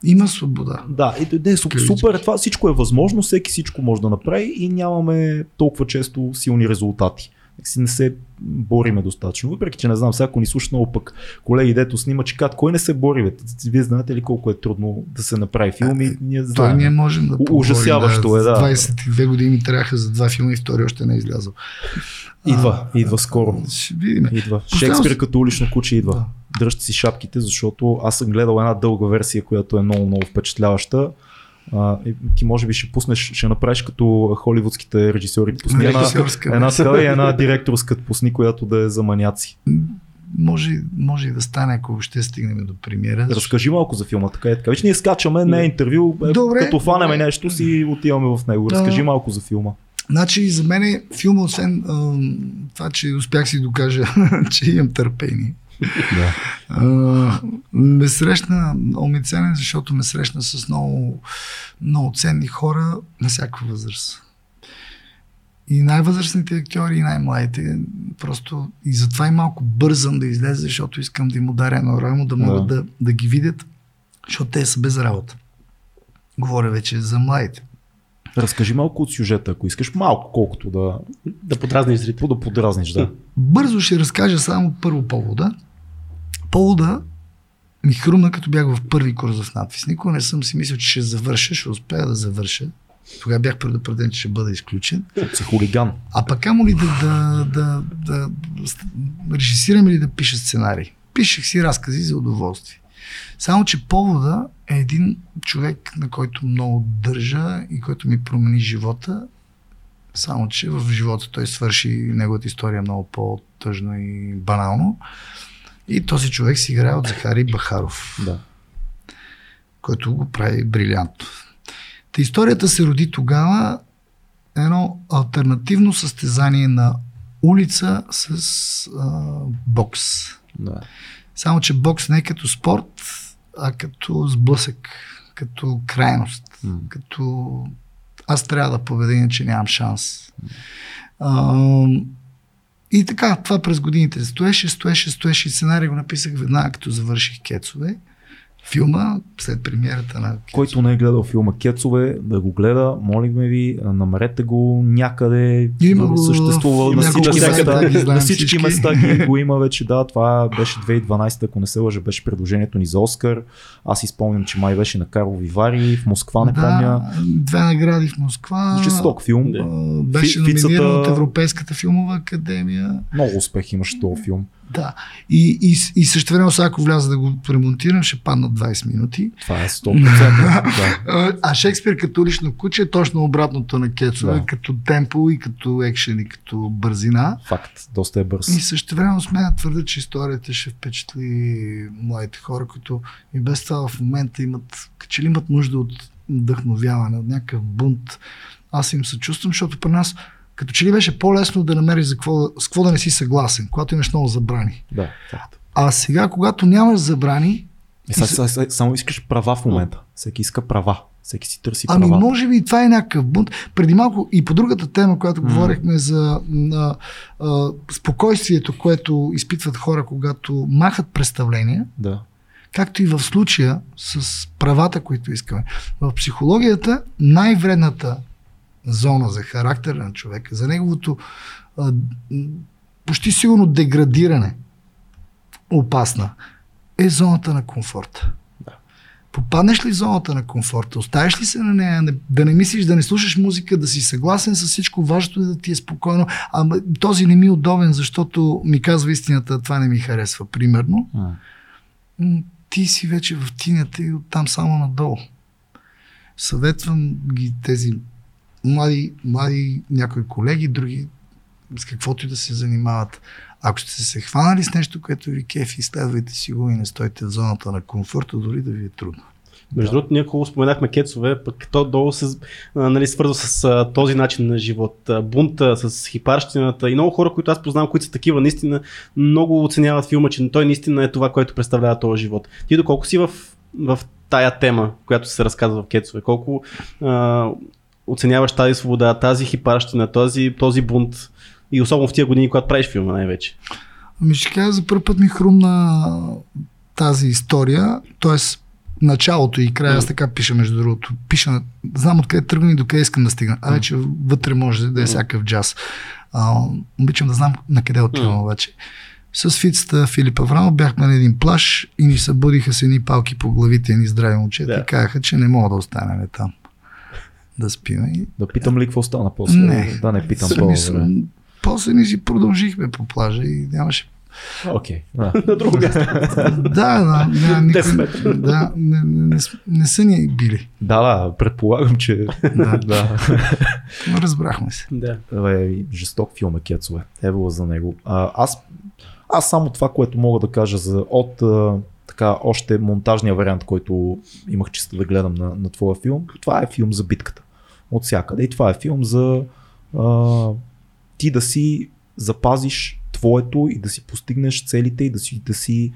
Има свобода. Да, и, Кавички. супер, е това всичко е възможно, всеки всичко може да направи и нямаме толкова често силни резултати. Си не се бориме достатъчно. Въпреки, че не знам, всяко ни слуша много пък колеги, дето снимат, че казват, кой не се бори, бе? Вие знаете ли колко е трудно да се направи филм и ние Той знаем. ние можем да поговорим, ужасяващо е, да. 22 години трябваха за два филма и втори още не е излязъл. Идва, идва скоро. Ще видим. Идва. Шекспир като улично куче идва. Да. Дръжте си шапките, защото аз съм гледал една дълга версия, която е много, много впечатляваща. А, ти може би ще пуснеш, ще направиш като холивудските режисьори. Пусни една, една така и една директорска пусни, която да е за маняци. Може, може и да стане, ако ще стигнем до премиера. Разкажи малко за филма, така и така. Вече ние скачаме, не е интервю, е, Добре. като фанеме нещо си отиваме в него. Да. Разкажи малко за филма. Значи за мен е филма, освен това, че успях си докажа, че имам търпение. Да. А, ме срещна много ми ценен, защото ме срещна с много, много ценни хора на всяка възраст. И най-възрастните актьори, и най-младите. Просто и затова и малко бързам да излезе, защото искам да им ударя едно рамо, да могат да, да ги видят, защото те са без работа. Говоря вече за младите. Разкажи малко от сюжета, ако искаш малко, колкото да, Да подразниш зрители. да подразниш. Да. Бързо ще разкажа само първо повода. Повода ми хрумна, като бях в първи курс в надпис. Никога не съм си мислил, че ще завърша, ще успея да завърша. Тогава бях предупреден, че ще бъда изключен. Си хулиган. А пък амо ли да, да, да, да, да режисирам или да пиша сценарий. Пишех си разкази за удоволствие. Само, че повода е един човек, на който много държа и който ми промени живота. Само, че в живота той свърши неговата история много по-тъжно и банално. И този човек си играе от Захари Бахаров Да. който го прави брилянтно. Та историята се роди тогава едно альтернативно състезание на улица с а, бокс. да. Само, че бокс не е като спорт, а като сблъсък, като крайност, М. като аз трябва да победя, иначе нямам шанс. А, и така, това през годините стоеше, стоеше, стоеше и сценарий го написах веднага, като завърших Кецове. Филма, след премиерата на Кецове. Който не е гледал филма Кецове, да го гледа, молихме ви, намерете го някъде. Има го съществува на всички места. ги На всички всички. места ги, го има вече, да. Това беше 2012, ако не се лъжа, беше предложението ни за Оскар. Аз изпомням, че май беше на Карлови Вари, в Москва, не помня. две награди в Москва. Жесток филм. Да. Беше номиниран от Европейската филмова академия. Много успех имаше този филм. Да. И, и, и също време, ако вляза да го ремонтирам, ще паднат 20 минути. Това е 100%. да. А, Шекспир като лично куче е точно обратното на Кецове, Да. като темпо и като екшен и като бързина. Факт. Доста е бърз. И също време смея да твърда, че историята ще впечатли младите хора, които и без това в момента имат, че ли имат нужда от вдъхновяване, от някакъв бунт. Аз им съчувствам, защото при нас като че ли беше по-лесно да намериш за какво, с какво да не си съгласен, когато имаш много забрани. Да. А сега, когато нямаш забрани, Е, са, са, са, само искаш права в момента. Всеки иска права. Всеки си търси Ами права. може би това е някакъв бунт. Преди малко и по другата тема, която М. говорихме за а, а, спокойствието, което изпитват хора, когато махат представления, Да. както и в случая с правата, които искаме. В психологията най-вредната зона за характера на човека, за неговото а, почти сигурно деградиране, опасна, е зоната на комфорта. Попаднеш ли в зоната на комфорта, оставиш ли се на нея, не- да не мислиш, да не слушаш музика, да си съгласен с всичко, важното е да ти е спокойно, ама този не ми е удобен, защото ми казва истината, това не ми харесва, примерно. М, ти си вече в тинята и оттам само надолу. Съветвам ги тези млади, млади някои колеги, други с каквото и да се занимават. Ако сте се хванали с нещо, което ви кефи, следвайте си го и не стойте в зоната на комфорта, дори да ви е трудно. Между другото, ние хубаво споменахме кецове, пък то долу се нали, свързва с а, този начин на живот. Бунта, с хипарщината и много хора, които аз познавам, които са такива, наистина много оценяват филма, че той наистина е това, което представлява този живот. Ти доколко си в, в тая тема, която се разказва в кецове, колко а, оценяваш тази свобода, тази хипарщина, този, този бунт и особено в тия години, когато правиш филма най-вече. Ами ще кажа, за първ път ми хрумна тази история, т.е. началото и края, аз така пиша между другото. Пиша, на- знам откъде тръгна и докъде искам да стигна. А вече вътре може да е всякакъв джаз. А, обичам да знам на къде отивам обаче. С фицата Филип Аврамов бяхме на един плаш и ни събудиха с едни палки по главите, едни здрави момчета Да. и казаха, че не мога да останем там. Да спим. И Да питам ли какво стана после? Не. Да, не питам по После ни си продължихме по плажа и нямаше Окей. Да. На друго място. Да, да, да, никой, 10 метра. да не, не, не, не са ни били. да, да, предполагам, че Да. да. Разбрахме се. Да. е жесток филм е Кецове. Евола за него. А, аз, аз само това, което мога да кажа за, от а, така, още монтажния вариант, който имах честа да гледам на, на твоя филм, това е филм за битката. От всякъде. И това е филм за а, ти да си запазиш твоето и да си постигнеш целите и да си, да си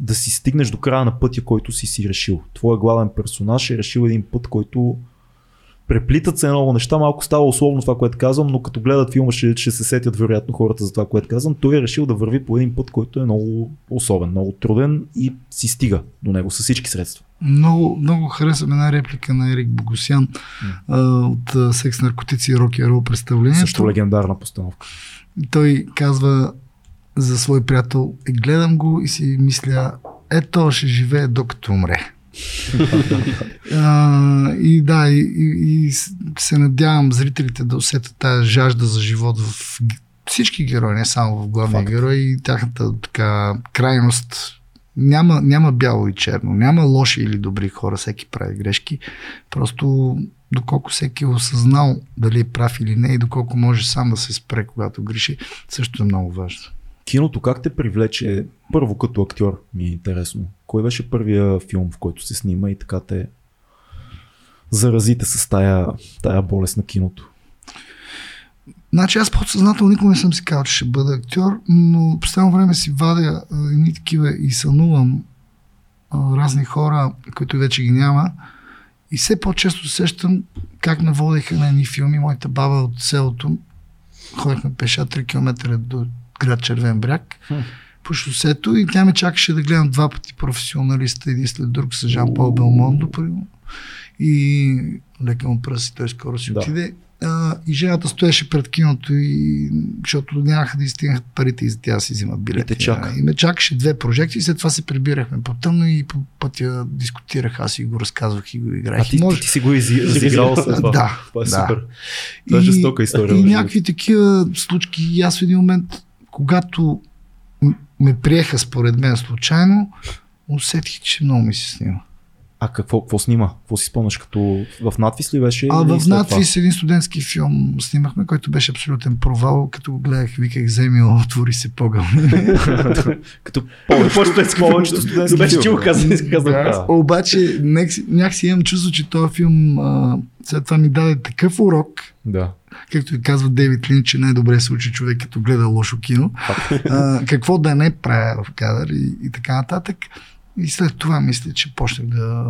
да си стигнеш до края на пътя, който си си решил. Твоя главен персонаж е решил един път, който преплитат се много неща, малко става условно това, което казвам, но като гледат филма ще, ще се сетят вероятно хората за това, което казвам. Той е решил да върви по един път, който е много особен, много труден и си стига до него с всички средства. Много, много харесвам една реплика на Ерик Богосян а, от Секс, наркотици и рок н рол представлението. Също легендарна постановка. Той казва за свой приятел, е, гледам го и си мисля, ето ще живее докато умре. А, и да, и, и, и се надявам зрителите да усетят тази жажда за живот в всички герои, не само в главния Факт. герой и тяхната така крайност. Няма, няма бяло и черно, няма лоши или добри хора, всеки прави грешки. Просто доколко всеки е осъзнал дали е прав или не и доколко може сам да се спре, когато греши, също е много важно. Киното как те привлече първо като актьор, ми е интересно. Кой беше първия филм, в който се снима и така те заразите с тая, тая болест на киното? Значи аз подсъзнателно никога не съм си казал, че ще бъда актьор, но постоянно време си вадя едни такива и сънувам а, разни хора, които вече ги няма. И все по-често сещам как ме водеха на едни филми. Моята баба от селото, ходихме пеша 3 км до град Червен бряг Хм. по шосето и тя ме чакаше да гледам два пъти професионалиста, един след друг с Жан-Пол Белмондо. примерно. И лека му пръси, той скоро си Да. отиде. А, и жената стоеше пред киното, и, защото нямаха да изстигнат парите и за тя си взимат билети. И те чака. И ме чакаше две прожекции, след това се прибирахме по тъмно и по пътя дискутирах, аз и го разказвах и го А играех. ти, И може... ти, ти си го изи- изиграл с това. Да, Това е да. супер. Това е жестока история. И между някакви такива случки. И аз в един момент, когато ме приеха според мен случайно, усетих, че много ми се снима. А какво, какво снима? Какво си спомняш? Като в надвис ли беше? А в надвис един студентски филм снимахме, който беше абсолютен провал. Като го гледах, виках, вземи, отвори се погъл. Като Повечето студентски повечето филми. студентски Беше, филми. го каза, не каза. Да. Обаче, някакси, имам чувство, че този филм след това ми даде такъв урок, Да. както и казва Дейвид Лин, че най-добре се учи човек, като гледа лошо кино. а, какво да не правя в кадър и, и така нататък. И след това мисля, че почнах да...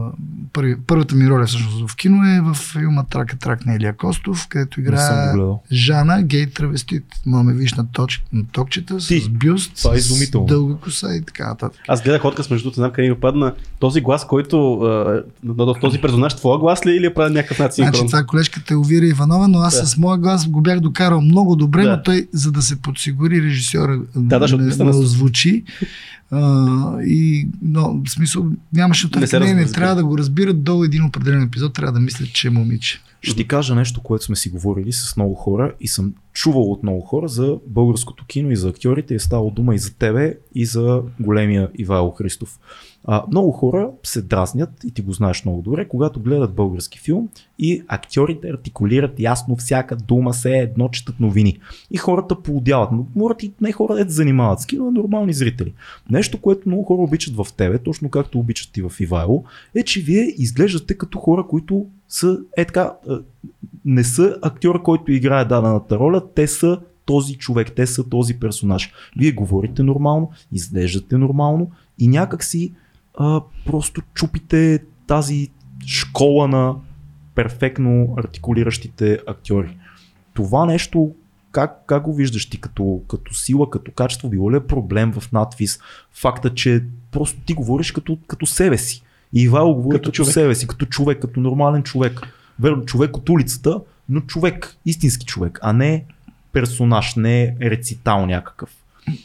Първи, първата ми роля всъщност в кино е в филма Трака трак на Илия Костов, където играе. Жана, гей травестит. Ма ме виж на, точ, на токчета с Ти. бюст, Това е с дълга коса и така нататък. Аз гледах отказ между другото, знам къде ми падна. Този глас, който, а, на този персонаж, твоя глас ли е или е прави някакъв Значи надсинхрон? това е колежката Елвира Иванова, но аз Да. с моя глас го бях докарал много добре, Да. но той, за да се подсигури режисьора, Да, да, не, не с- озвучи. А, и, но, в смисъл, нямаше се не, не, трябва да го разбират до един определен епизод, трябва да мислят, че е момиче. Ще ти кажа нещо, което сме си говорили с много хора и съм чувал от много хора за българското кино и за актьорите. Е ставало дума и за тебе, и за големия Ивайло Христов. А, много хора се дразнят, и ти го знаеш много добре, когато гледат български филм и актьорите артикулират ясно всяка дума, се едно четат новини. И хората поудяват. Но говорят и не хора, да занимават с кино, а нормални зрители. Нещо, което много хора обичат в тебе, точно както обичат и в Ивайло, е, че вие изглеждате като хора, които са е така, а, не са актьора, който играе дадената роля, те са този човек, те са този персонаж. Вие говорите нормално, изглеждате нормално и някак си а, просто чупите тази школа на перфектно артикулиращите актьори. Това нещо, как, как го виждаш ти като, като сила, като качество? Било ли е проблем в надвис? Факта, че просто ти говориш като, като себе си И Ивайло говори Като като, човек. себе си, като човек, като нормален човек. Верно, човек от улицата, но човек, истински човек, а не персонаж, не рецитал някакъв.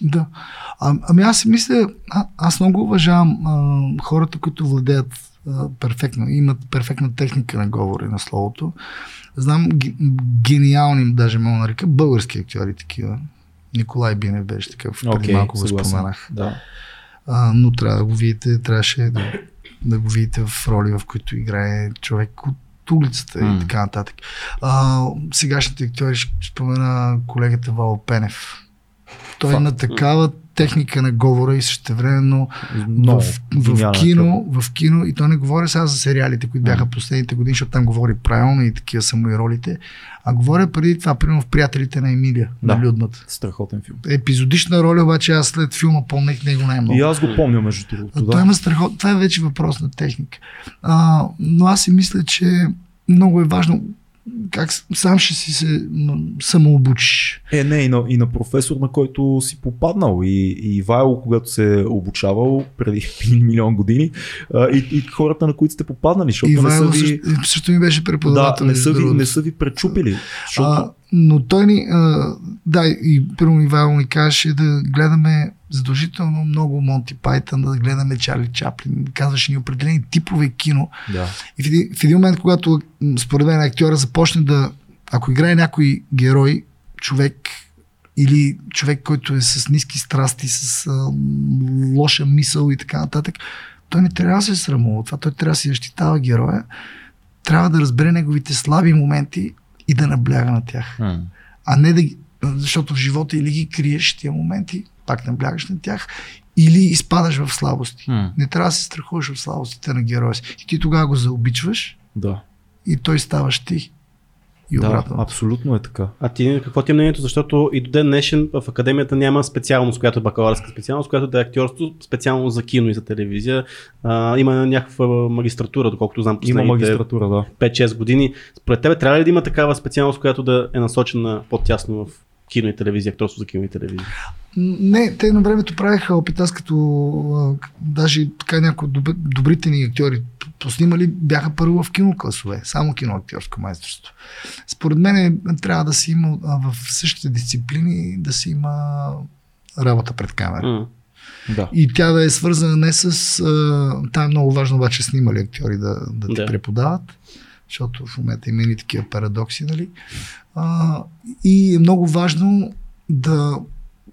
Да. А, ами аз си мисля, а, аз много уважавам а, хората, които владеят а, перфектно, имат перфектна техника на говори на словото. Знам ге- гениални, даже мога нарека, български актьори такива. Николай Бинев беше такъв, преди Окей, малко го споменах. Да. А, но трябва да го видите, трябваше да, да го видите в роли, в които играе човек от улицата М. и така нататък. А, сегашните актьори ще спомена колегата Вало Пенев. Той има такава техника на говора и същевременно Много в, в, гениален кино, в кино, и то не говоря сега за сериалите, които бяха последните години, защото там говори правилно и такива са му и ролите, а говоря преди това, примерно в Приятелите на Емилия, Да. на Людмата. Страхотен филм. Епизодична роля, обаче аз след филма помних него най-много. И аз го помня между другото. Да. Да. Той има страхот. Това е вече въпрос на техника. А, но аз си мисля, че много е важно как сам ще си се самообучиш. Е, не, и на, и на професор, на който си попаднал. И, и Ивайло, когато се е обучавал преди милион години, и, и хората, на които сте попаднали, защото не са Ивайло ви... също, също ми беше Да, преподавател. не между са, ви, не са ви пречупили. Защото... А, но той ни, а, да, и първо Ивайло ни казваше да гледаме задължително много Монти Пайтън, да гледаме Чарли Чаплин, казваше ни определени типове кино. да. И в един, в един момент, когато според мен актьора започне да, ако играе някой герой, човек или човек, който е с ниски страсти, с а, лоша мисъл и така нататък, той не трябва да се срамува от това, той трябва да си защитава героя, трябва да разбере неговите слаби моменти и да набляга на тях. М. А не да ги, защото в живота или ги криеш тия моменти, пак наблягаш на тях, или изпадаш в слабости. М. Не трябва да се страхуваш от слабостите на героя си. И ти тогава го заобичваш Да. и той ставаш ти. И да, обратно. абсолютно е така. А ти какво ти е мнението? Защото и до ден днешен в академията няма специалност, която е бакалавърска специалност, която да е актьорство специално за кино и за телевизия. А, има някаква магистратура, доколкото знам Има последните магистратура, да. 5-6 години. Според тебе трябва ли да има такава специалност, която да е насочена по-тясно в кино и телевизия, акторство за кино и телевизия? Не, те на времето правиха опит, аз като а, даже така някои от доб- добрите ни актьори поснимали, бяха първо в кинокласове, само киноактьорско майсторство. Според мен е, трябва да си има а, в същите дисциплини да си има работа пред камера. М. да. И тя да е свързана не с... А, е много важно обаче снимали актьори да, да ти Да. преподават, защото в момента има и такива парадокси, нали? А, и е много важно да,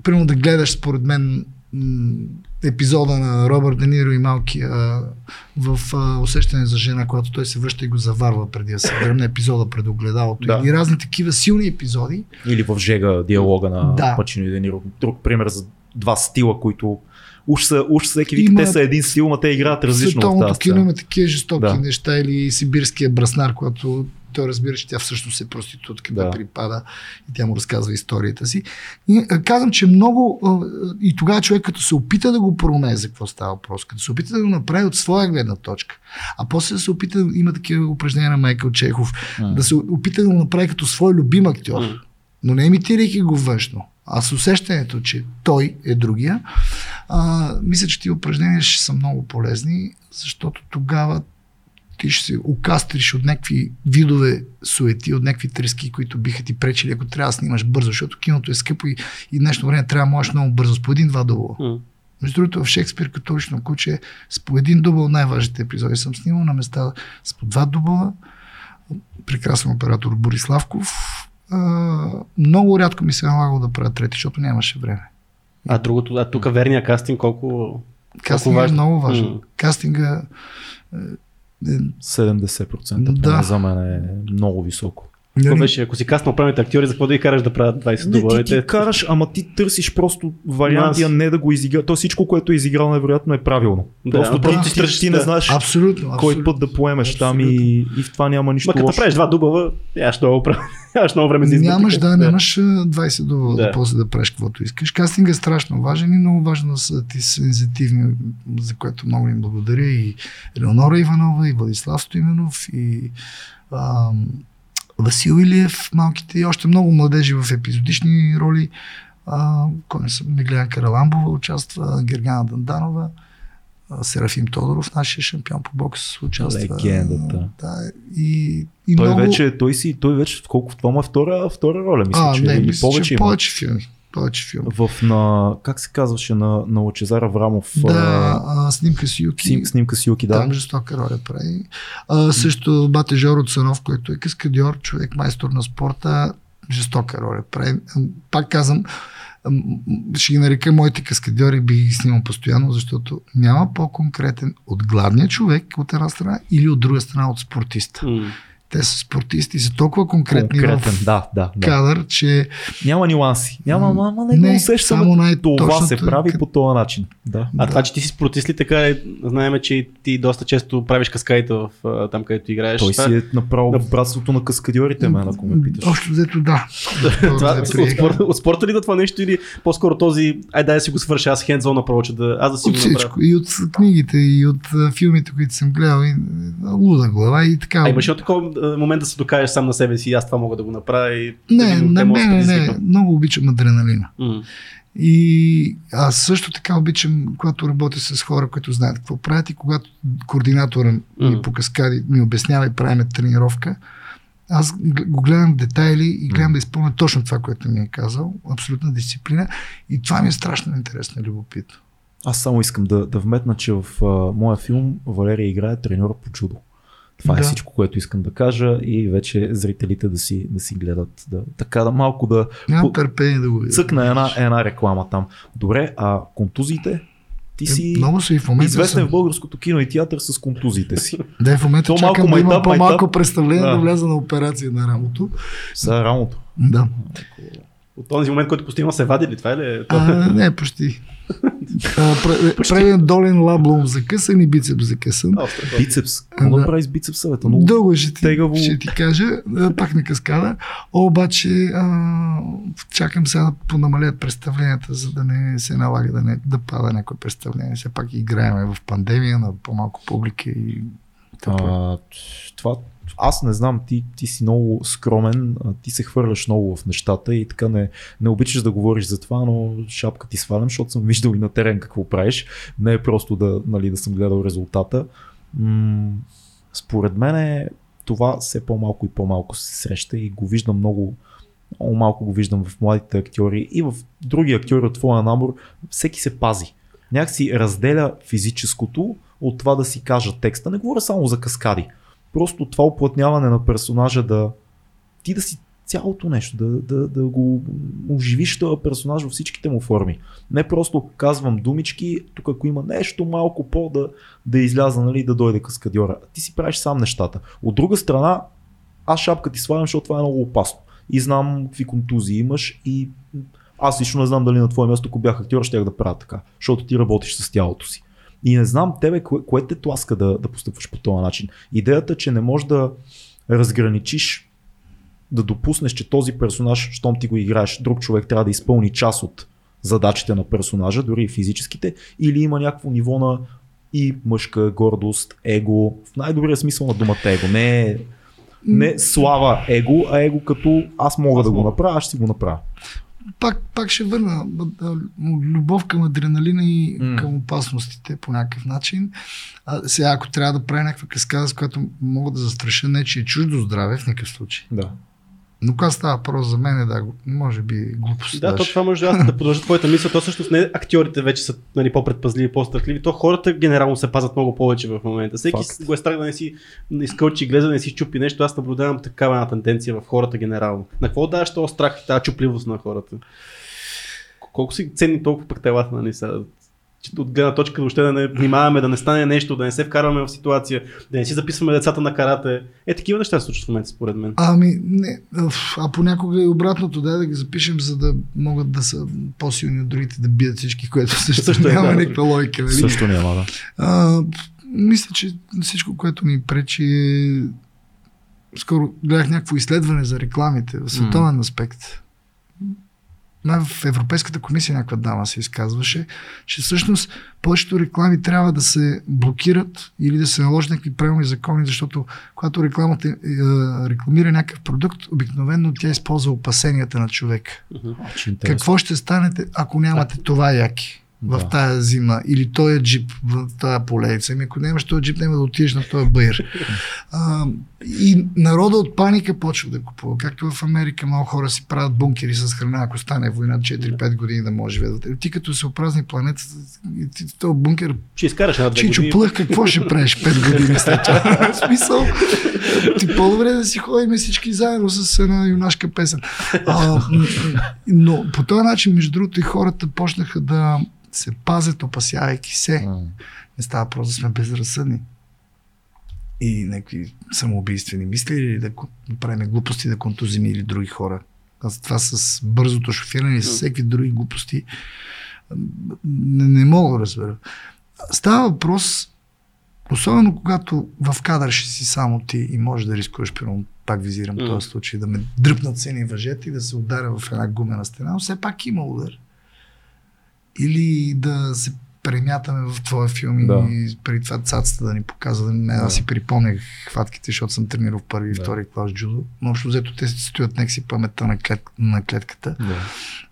примерно да гледаш според мен епизода на Робърт Де Ниро и малкия в а, усещане за жена, когато той се връща и го заварва преди да се дръмне епизода пред огледалото. Да. Или разни такива силни епизоди. Или в Жега диалога на Да. Пачино и Дениро. Друг пример за два стила, които уж, са, уж всеки вика, те са един стил, но те играят различно в Световното тази кино има такива жестоки Да. неща или сибирския браснар, когато той разбира, че тя всъщност е проститутка, да. Да. припада и тя му разказва историята си. И а, казвам, че много а, и тогава човек като се опита да го проумее за какво става въпрос, като се опита да го направи от своя гледна точка, а после да се опита, има такива упражнения на Майкъл Чехов, М. да се опита да го направи като свой любим актьор, но не имитирайки го външно, а с усещането, че той е другия, а, мисля, че тези упражнения ще са много полезни, защото тогава ти ще се окастриш от някакви видове суети, от някакви трески, които биха ти пречили, ако трябва да снимаш бързо, защото киното е скъпо и, и днешно време трябва да можеш много бързо, с по един-два дубла. М. Между другото, в Шекспир като лично куче с по един дубъл най-важните епизоди съм снимал на места с по два дубъла. Прекрасен оператор Бориславков. А, много рядко ми се е налагало да правя трети, защото нямаше време. А другото, а тук верния кастинг колко... Кастинга е много важен. М. Кастинга е, е, 70% Да. да. за мен е много високо. Нали, беше, ако си каснал правилните актьори, за какво да ги караш да правят 20 Не, ти, дубла? ти караш, ама ти търсиш просто варианти, а не да го изигра. То всичко, което е изиграл, невероятно е правилно. Да, просто но ти, ти, ти ти, ти не да. знаеш абсолютно, кой абсолютно. път да поемеш там и, и в това няма нищо Ма като лошо. правиш два дубъла, нямаш много, прав- нямаш много време за избор. Нямаш, да, нямаш а, 20 долара да. Да. да после да правиш каквото искаш. Кастинг е страшно важен и много важно да са ти сензитивни, за което много им благодаря и Елеонора Иванова, и Владислав Стоименов, и ам, Васил Илиев, малките и още много младежи в епизодични роли. А, кой не съм, Меглена Караламбова участва, Гергана Данданова. а, Серафим Тодоров, нашия шампион по бокс, участва. Легендата. Да, и, и Той много... вече, той си, той вече, колко това му е втора, втора роля, мисля, а, че не, мисля, повече че повече филми. Повече филми. В на, как се казваше, на, на Лачезар Аврамов. Да, а, снимка с Юки. Сим, снимка с Юки, да. Там жестока роля прави. А, също Бате Жоро Цанов, който е каскадьор, човек майстор на спорта, жестока роля прави. Пак казвам, ще ги нарека моите каскадьори, би ги снимал постоянно, защото няма по-конкретен от гладния човек от една страна или от друга страна от спортиста. М. Те са спортисти са толкова конкретни Конкретен, в да, да, да. кадър, че Няма нюанси. Няма, ама не, Не, го усещаме. само най- Това се прави къд- по този начин. Да. А Да. това, че ти си спортист ли така, е, знаем, че ти доста често правиш каскадите в там, където играеш. Той си е направо в братството на каскадьорите, мен, ако ме питаш. Общо взето да. това, от, спорта, от спорта ли да това нещо или по-скоро този, ай дай да си го свърша, аз хендзон направо, че да, аз да си От го направя. всичко. И от книгите, и от филмите, които съм гледал. И, луда глава и така. А имаш такова момент да се докажеш сам на себе си, аз това мога да го направя и Не, да мога да не. Много обичам адреналина. М. И аз също така обичам, когато работя с хора, които знаят какво правят и когато координатора ми по каскади ми обяснява и правим тренировка, аз го гледам в детайли и гледам да изпълня точно това, което ми е казал. Абсолютна дисциплина. И това ми е страшно интересно и любопитно. Аз само искам да, да вметна, че в а, моя филм Валерия играе треньор по чудо. Това е Да. всичко, което искам да кажа и вече зрителите да си, да си гледат. Да, така да малко да Нямам търпение да го видя. цъкна една, една реклама там. Добре, а контузиите? Ти си Е, много са и в момента. известен съм- в българското кино и театър с контузиите си. Да, в момента То чакам малко да има по-малко майтап. представление да. Да. вляза на операция на рамото. За рамото. Да. От този момент, който постоянно се вади ли, това е ли? А, не, почти. Преден долен лаблом закъсан и бицеп закъсан. Бицепс. Какво Да. да прави с бицепса? Бе? То Много... Дълго ще ти, тегаво. ще ти кажа, пак на каскада. Обаче а, чакам сега да понамалят представленията, за да не се налага да, не, да пада някое представление. Все пак играеме в пандемия на по-малко публика и това. А, това, аз не знам, ти, ти си много скромен, ти се хвърляш много в нещата и така не, не обичаш да говориш за това, но шапка ти свалям, защото съм виждал и на терен какво правиш. Не е просто да, нали, да съм гледал резултата. М- според мен е, това все по-малко и по-малко се среща и го виждам много, много малко го виждам в младите актьори и в други актьори от твоя набор. Всеки се пази. Някакси разделя физическото от това да си кажа текста. Не говоря само за каскади. Просто това оплътняване на персонажа да ти да си цялото нещо, да, да, да го оживиш този персонаж във всичките му форми. Не просто казвам думички, тук ако има нещо малко по да, да изляза, нали, да дойде каскадьора. Ти си правиш сам нещата. От друга страна, аз шапка ти свалям, защото това е много опасно. И знам какви контузии имаш и аз лично не знам дали на твое място, ако бях актьор, ще да правя така, защото ти работиш с тялото си. И не знам тебе, кое, кое те тласка да, да постъпваш по този начин. Идеята, че не можеш да разграничиш, да допуснеш, че този персонаж, щом ти го играеш, друг човек трябва да изпълни част от задачите на персонажа, дори и физическите, или има някакво ниво на и мъжка гордост, его, в най-добрия смисъл на думата его. Не, не слава его, а его като аз мога Аз да го мога. направя, аз ще си го направя. Пак, пак ще върна любов към адреналина и към опасностите по някакъв начин. А, сега, ако трябва да правя някаква каскада, с която мога да застраша нечие чуждо здраве, в никакъв случай. Да. Но когато става въпрос за мен, да, може би глупост. Да, то това може да, да продължи твоята мисъл. То всъщност не актьорите вече са нали, по-предпазливи, по-страхливи. То хората генерално се пазят много повече в момента. Всеки Факт. го е страх да не си изкълчи глеза, да не си чупи нещо. Аз наблюдавам такава една тенденция в хората генерално. На какво даваш този страх и тази чупливост на хората? Колко си ценни толкова пък телата, нали са? Че От гледна точка въобще да не внимаваме, да не стане нещо, да не се вкарваме в ситуация, да не си записваме децата на карате. Е, такива неща се случват в момента, според мен. Ами, не, а понякога и обратното, дай да ги запишем, за да могат да са по-силни от другите, да бият всички, което също, Също е, няма да. никаква логика. Нали? Също няма, да. А, мисля, че всичко, което ми пречи е... Скоро гледах някакво изследване за рекламите в световен mm. аспект. Май в Европейската комисия някаква дама се изказваше, че всъщност повечето реклами трябва да се блокират или да се наложат някакви правилни закони, защото когато рекламата е, рекламира някакъв продукт, обикновено тя използва опасенията на човека. Интересно. Какво ще станете, ако нямате това яки? В Да. тая зима или този е джип в тая полейца. Ами ако нямаш този джип, няма да отидеш на този. А, и народа от паника почва да купува. Както в Америка много хора си правят бункери с храна, ако стане война 4-5 години да може да. Ти като се опразни планетата, ти този бункер Ще изкараш една години. плъх, какво ще правиш 5 години след това? В смисъл, ти по-добре да си ходим всички заедно с една юнашка песен. А, но по този начин, между другото, и хората почнаха да се пазят, опасявайки се. М. Не става просто да сме безразсъдни. И някакви самоубийствени мисли или да ко- да правим глупости, да контузим или други хора. Аз това с бързото шофиране и с всеки други глупости не, не мога да разбера. Става въпрос, особено когато в кадър ще си само ти и можеш да рискуваш, примерно, пак визирам Мгм. този случай, да ме дръпнат сини въжета и да се ударя в една гумена стена, но все пак има удар. Или да се премятаме в твоя филм Да. и преди това цацата да ни показва, да не да. Да. си припомня хватките, защото съм тренирал в първи и Да. втори клас джудо. Но общо взето те си стоят нека си паметта на, клет, на клетката. Да.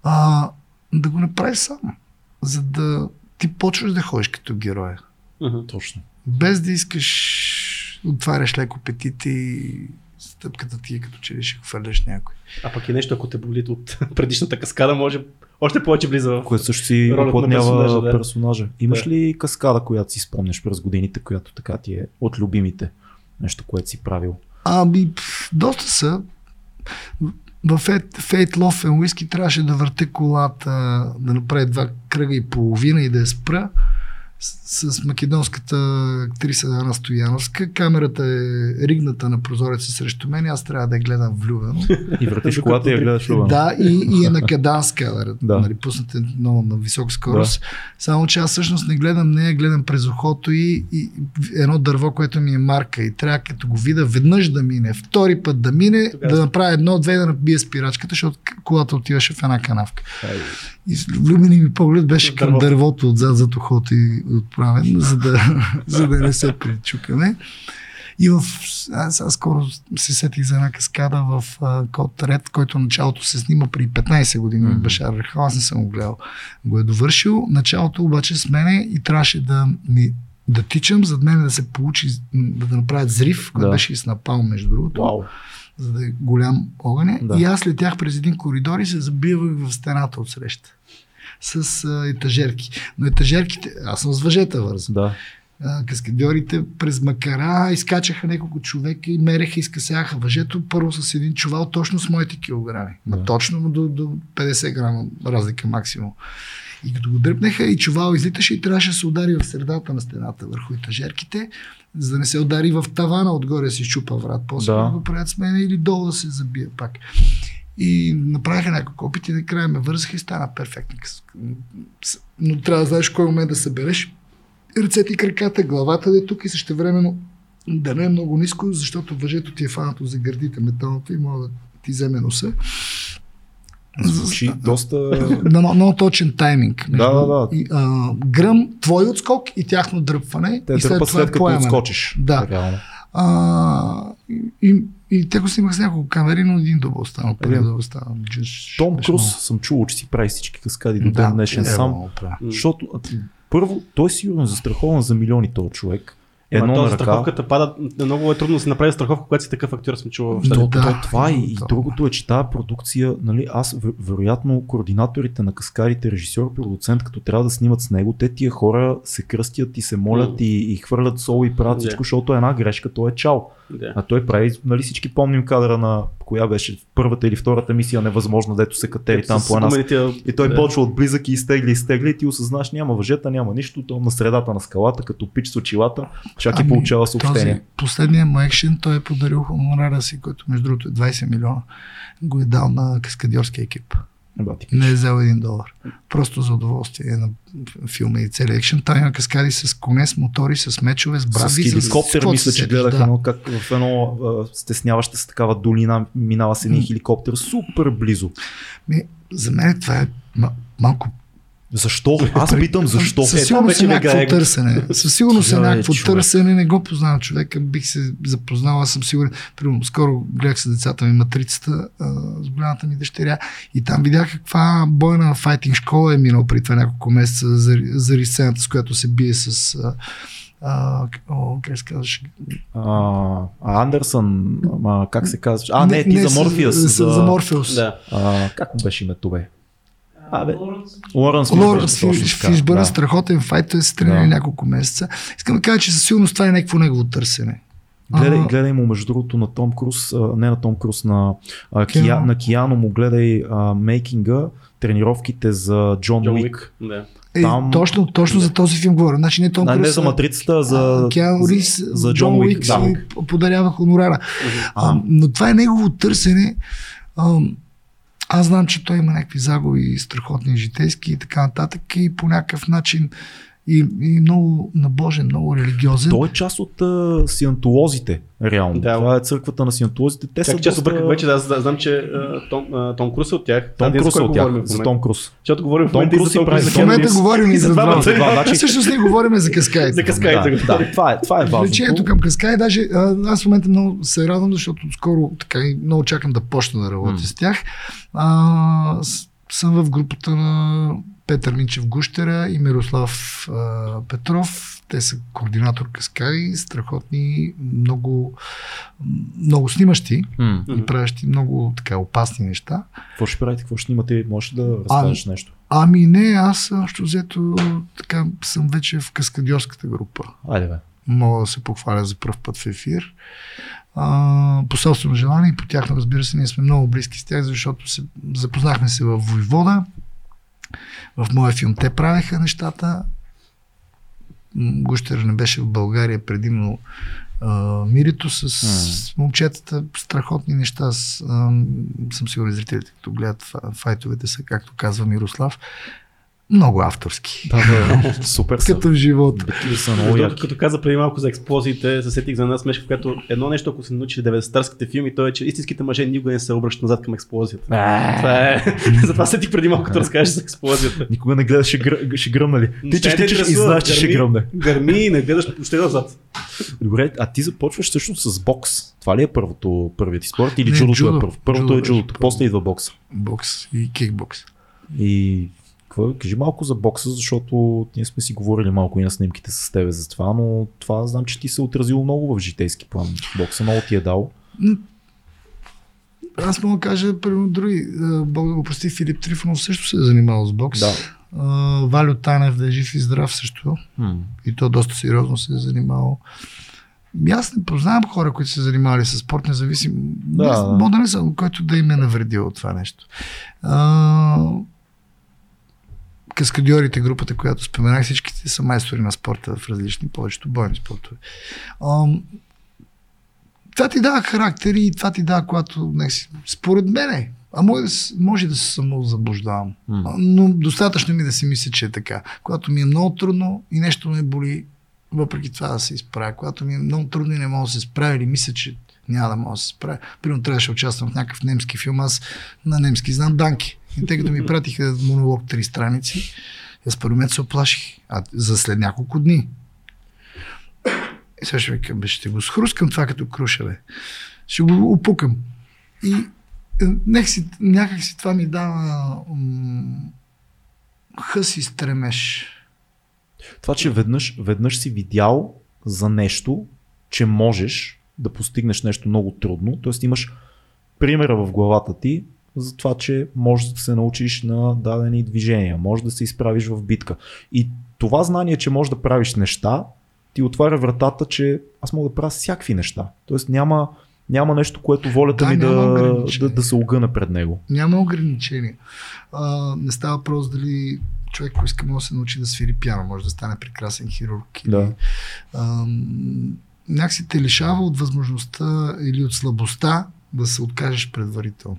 А, да го направиш сам. За да ти почваш да ходиш като героя. Точно. Без да искаш, отваряш леко петите и стъпката ти е като че ли ще хвърляш някой. А пък и нещо, ако те боли от предишната каскада, може още повече влиза в... Което също си оплътнява персонажа, да. персонажа. Имаш Да. ли каскада, която си спомняш през годините, която така ти е от любимите? Нещо, което си правил. Ами, доста са. В Fate, Fate Love and Whisky трябваше да върте колата, да направи два кръга и половина и да я спра с, с македонската актриса Ана Стояновска. Камерата е ригната на прозореца срещу мен и аз трябва да я гледам влюбено. И въртиш Докато колата и я гледаш любено. Да, и, и е на каданска, Да. да. нали, пусната много на висока скорост. Да. Само, че аз всъщност не гледам нея, гледам през ухото и, и едно дърво, което ми е марка. И трябва като го видя веднъж да мине, втори път да мине, Тогава- да направя едно-две да набие спирачката, защото колата отиваше в една канавка. Ай, И влюбени ми поглед беше към дървото. дървото отзад зад ухото и отправен, за да, за да не се причукаме. И в, аз, аз скоро се сетих за една каскада в а, Кот Ред, който началото се снима при 15 години от Башар Рахал. Аз не съм го гледал. Го е довършил. Началото обаче с мене и трябваше да ми да тичам, зад мен да се получи, да, направят зрив, който Да. беше и с напалм, между другото Вау. за да е голям огън. Да. И аз летях през един коридор и се забивах в стената от среща с а, етажерки. Но етажерките, аз съм с въжета вързан. Да. А, каскадьорите през макара изкачаха няколко човека и мереха и скъсяха въжето първо с един чувал точно с моите килограми. Да. Точно до, до 50 грама разлика максимум. И като го дръпнеха и чувал излиташе и трябваше да се удари в средата на стената върху етажерките, за да не се удари в тавана, отгоре си щупа врат. После Да. да. го правят с мен или долу да се забие пак. И направиха няколко опити, накрая ме вързаха и стана перфектно. Но трябва да знаеш кой момент да събереш ръцете и краката, главата да е тук и също времено да не е много ниско, защото въжето ти е фанато за гърдите металното и може да ти вземе носа. Звучи доста... На много, много точен тайминг. Да, да, да. И, а, гръм, твой отскок и тяхно дръпване. Те и след това след като поемане. отскочиш. Да. Реално. А, и, и те го снимах с няколко камери, но един дубъл стана. Първи Един. дубъл стана. Том Круз съм чувал, че си прави всички каскади до ден днешен е, сам. прави. Защото първо, той сигурно е застрахован за милиони този човек. Едно Ама на то, ръка. страховката пада, много е трудно да се направи страховка, когато си такъв актьор, съм чувал. То, Да. то, това и, и Да. другото е, че тази продукция, нали, аз вер- вероятно координаторите на каскарите, режисьор, продуцент, като трябва да снимат с него, те тия хора се кръстят и се молят М. и, и хвърлят сол и правят Да. всичко, защото една грешка, той е чал. Да. А той прави, нали всички помним кадъра на коя беше първата или втората мисия невъзможно, дето се катери там по една и той да. почва от близък и изтегли, изтегли и ти осъзнаш, няма въжета, няма нищо, то на средата на скалата, като пич с очилата, чак и Ами, получава съобщение. Този последния му екшен, той е подарил хонорара си, който между другото е 20 милиона. Го е дал на каскадьорския екип. Не е взел един долар. Просто за удоволствие на филма и целият екшен. Там има каскади с коне, с мотори, с мечове, с брави. С хеликоптер, каквото мисля, че гледах да. едно, как в едно стесняваща се такава долина минава с един хеликоптер супер близо. Ми, за мен това е ма- малко Защо? Аз питам защо. Със Е, сигурност е вече някакво търсене. Със сигурност е някакво човек. търсене. Не го познавам човека. Бих се запознал. Аз съм сигурен. Примерно, скоро гледах с децата ми матрицата а, с голямата ми дъщеря и там видях каква бойна файтинг школа е минал при това няколко месеца за, за сцената, с която се бие с а, а, о, как се казваш? А, Андерсън, как се казваш? А, не, ти за с- Морфиус. с- За Морфеус. Да. А, как му беше името, бе? Абе, Лоренс Лоренс Фишбърн, да. страхотен файт, той се тренира Да. няколко месеца. Искам да кажа, че със сигурност това е някакво негово търсене. Гледай, А, гледай му между другото на Том Круз, а, не на Том Круз, на, а, Киано. Кия, на Киано му гледай а, мейкинга, тренировките за Джон, Джон Уик. Уик. Да. Е, Там- точно, точно за този филм говоря. Значи не Том А, не Круз, за матрицата, а за, Киану Рис, за Джон Уик. си Да. подарява хонорара. А, но това е негово търсене. А, аз знам, че той има някакви загуби, страхотни житейски и така нататък и по някакъв начин и, и много набожен, много религиозен. Той е част от а, сиантолозите, реално. Да. Това е църквата на сиантолозите. Те са Как често доста- бърках вече, да, знам, че а, Том, а, Том Круз е от тях. Том е Круз е за от тях, за. Том Круз. Защото говорим в Том момента и за Том Круз. в момента говорим и за двамата. значи- Всъщност ние говорим за каскаите. За каскаите. Да, това е, това е важно. Влечението към Каскай, даже аз в момента много се радвам, защото скоро така и много чакам да почна да работя с тях. Съм в групата на Петър Минчев Гущера и Мирослав а, Петров. Те са координатор Каскай, страхотни, много, много снимащи М. и правещи много така опасни неща. Какво ще правите? Какво ще снимате? Можеш ли да разкажеш нещо? Ами не, аз общо взето така съм вече в каскадьорската група. Айде бе. мога да се похваля за първ път в ефир. А, по собствено желание и по тяхно, разбира се, ние сме много близки с тях, защото се, запознахме се в Войвода. В моя филм те правеха нещата. Гущер не беше в България предимно а, Мирито с, с момчетата, страхотни неща. С, а, съм сигурен зрителите, като гледат фа- файтовете са, както казва Мирослав, много авторски. Да, да, супер са. Като в живота. Са много Защото, яки. като каза преди малко за експлозиите, се сетих за една смешка, в която едно нещо, ако се научили 90-тарските филми, то е, че истинските мъже никога не се обръщат назад към експлозията. Това е. Затова сетих преди малко, като разкажеш за експлозията. Никога не гледаш, ще, гръ... ще гръмна ли? Тичаш, те тичаш и знаеш, че ще Гърми- гръмне. Гърми и не гледаш въобще назад. Добре, а ти започваш всъщност с бокс. Това ли е първото, първият ти спорт или джудото джудо. е първо? Първото е беше джудото, после идва бокса. Бокс и кикбокс. И е? кажи малко за бокса, защото ние сме си говорили малко и на снимките с тебе за това, но това знам, че ти се е отразило много в житейски план. Бокса много ти е дал. Аз мога да кажа, примерно, други. Бог да го прости, Филип Трифонов също се е занимавал с бокс. Да. Валю Танев да е жив и здрав също. Хм. И то доста сериозно се е занимавал. И Аз не познавам хора, които се занимавали с спорт, независимо. Да, Да, да. Мога да не съм, който да им е навредил от това нещо. А, каскадьорите, групата, която споменах, всичките са майстори на спорта в различни, повечето бойни спортове. А, това ти дава характер и това ти дава, когато, не, си- според мене, а може може да се самозаблуждавам. М. А, Но достатъчно ми да си мисля, че е така. Когато ми е много трудно и нещо ме боли, въпреки това да се изправя. Когато ми е много трудно и не мога да се справя или мисля, че няма да мога да се справя. Примерно трябваше да участвам в някакъв немски филм, аз на немски знам данки. И тъй като ми пратиха монолог три страници, аз първо се оплаших. А за след няколко дни. И сега ще викам, бе, ще го схрускам това като круша, бе. Ще го опукам. И е, нек си, някак си това ми дава м- хъс и стремеж. Това, че веднъж, веднъж си видял за нещо, че можеш да постигнеш нещо много трудно, т.е. имаш примера в главата ти за това, че можеш да се научиш на дадени движения, можеш да се изправиш в битка. И това знание, че можеш да правиш неща, ти отваря вратата, че аз мога да правя всякакви неща. Тоест няма, няма нещо, което волята Да, ми да, да, да се огъна пред него. Няма ограничения. А, не става въпрос дали човек, който иска може да се научи да свири пиано, може да стане прекрасен хирург. Или, Да. а, някакси те лишава от възможността или от слабостта да се откажеш предварително.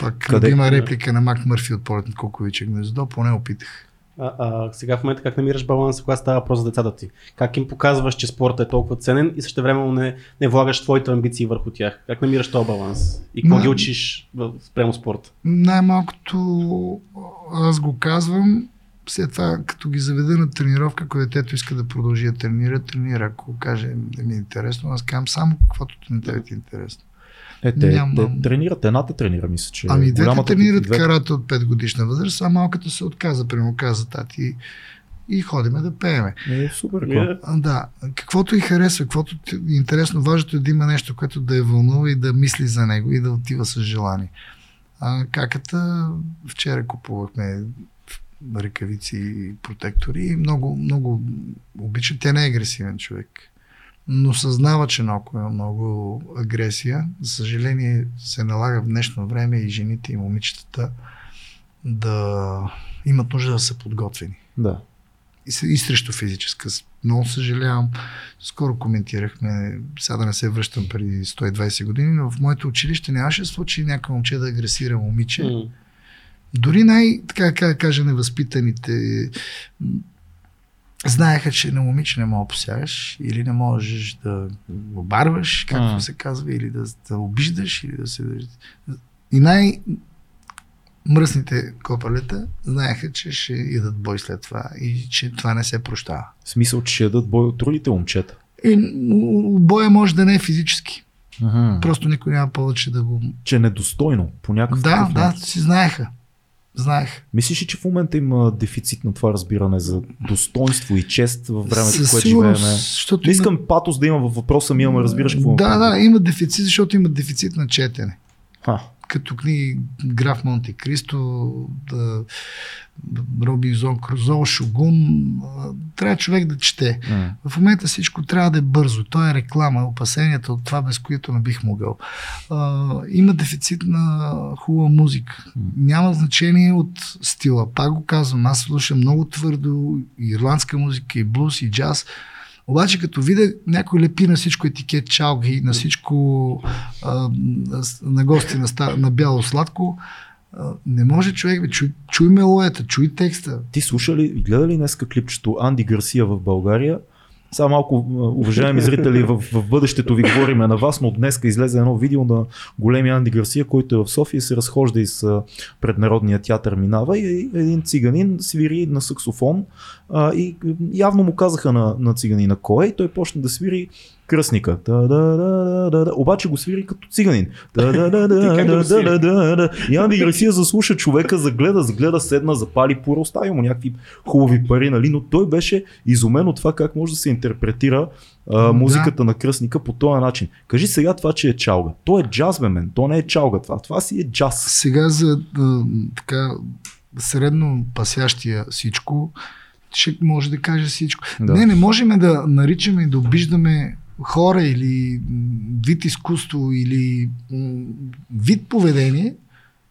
Пак Къде- има Да. реплика на Мак Мърфи от полет на Куковича гнездо, поне опитах. А, а, сега в момента как намираш баланса, когато става въпрос за децата ти? Как им показваш, че спортът е толкова ценен и също време не, не влагаш твоите амбиции върху тях? Как намираш този баланс? И какво ги учиш спрямо спорта? Най-малкото аз го казвам след това, като ги заведа на тренировка, ако детето иска да продължи да тренира, тренира. Ако каже, не ми е интересно, аз казвам само каквото на тебе ти е интересно. Е, те, Нямам- те тренират, едната тренира, мисля, че Ами, двете тренират двете- карате от 5 годишна възраст, а малката се отказа, примерно каза тати и ходиме да пееме. Е, супер. Е, Yeah. А, Да, каквото и харесва, каквото ти е интересно, важното е да има нещо, което да е вълнува и да мисли за него и да отива с желание. А каката вчера купувахме ръкавици и протектори и много, много обича. Тя не е агресивен човек, но съзнава, че много, има много агресия. За съжаление се налага в днешно време и жените и момичетата да имат нужда да са подготвени Да. и, и срещу физическа. Много съжалявам. Скоро коментирахме, сега да не се връщам преди 120 години, но в моето училище нямаше случай някой момче да агресира момиче. м. Дори най, така кажа, невъзпитаните знаеха, че на момиче не мога да посягаш или не можеш да го барваш, както М. се казва, или да, да обиждаш, или да се... И най- мръсните копалета знаеха, че ще идат бой след това и че това не се прощава. В смисъл, че ще ядат бой от другите момчета. И м, боя може да не е физически. Ага. Просто никой няма повече да го... Че е недостойно по някакъв Да, такъв да, начин. си знаеха. Знаех. Мислиш ли, че в момента има дефицит на това разбиране за достоинство и чест в времето, в което живеем? защото Не има- искам патос да има във въпроса ми, ама разбираш какво Да, да, има дефицит, защото има дефицит на четене. Ха. Като книги Граф Монте Кристо, да, Робинзон Крузо, Шогун. Трябва човек да чете. М. В момента всичко трябва да е бързо. То е реклама, опасенията от това, без което не бих могъл. А, има дефицит на хубава музика. Няма значение от стила. Пак го казвам, аз слушам много твърдо ирландска музика, и блуз, и джаз. Обаче като видя някой лепи на всичко етикет чалги, на всичко а, на гости на, ста- на бяло сладко, а, не може човек, бе, чуй, чуй мелодията, чуй текста. Ти слуша ли, гледа ли днеска клипчето Анди Гарсия в България? Сега малко, а, уважаеми зрители, в, в бъдещето ви говориме на вас, но днеска излезе едно видео на големия Анди Гарсия, който е в София, се разхожда из а, преднародния театър минава и един циганин свири на саксофон а, и явно му казаха на, на циганина кой е и той почна да свири Та-да-да-да-да-да. Обаче го свири като циганин. Анди Гарсия заслуша човека, загледа, загледа, седна, запали пура, остави му някакви хубави пари, нали? но той беше изумен от това как може да се интерпретира а, Да. музиката на кръстника по този начин. Кажи сега това, че е чалга. То е джаз, бе, мен. То не е чалга това. Това си е джаз. Сега за а, така средно пасящия всичко, ще може да каже всичко. Да. Не, не можем да наричаме и да обиждаме хора или вид изкуство или вид поведение,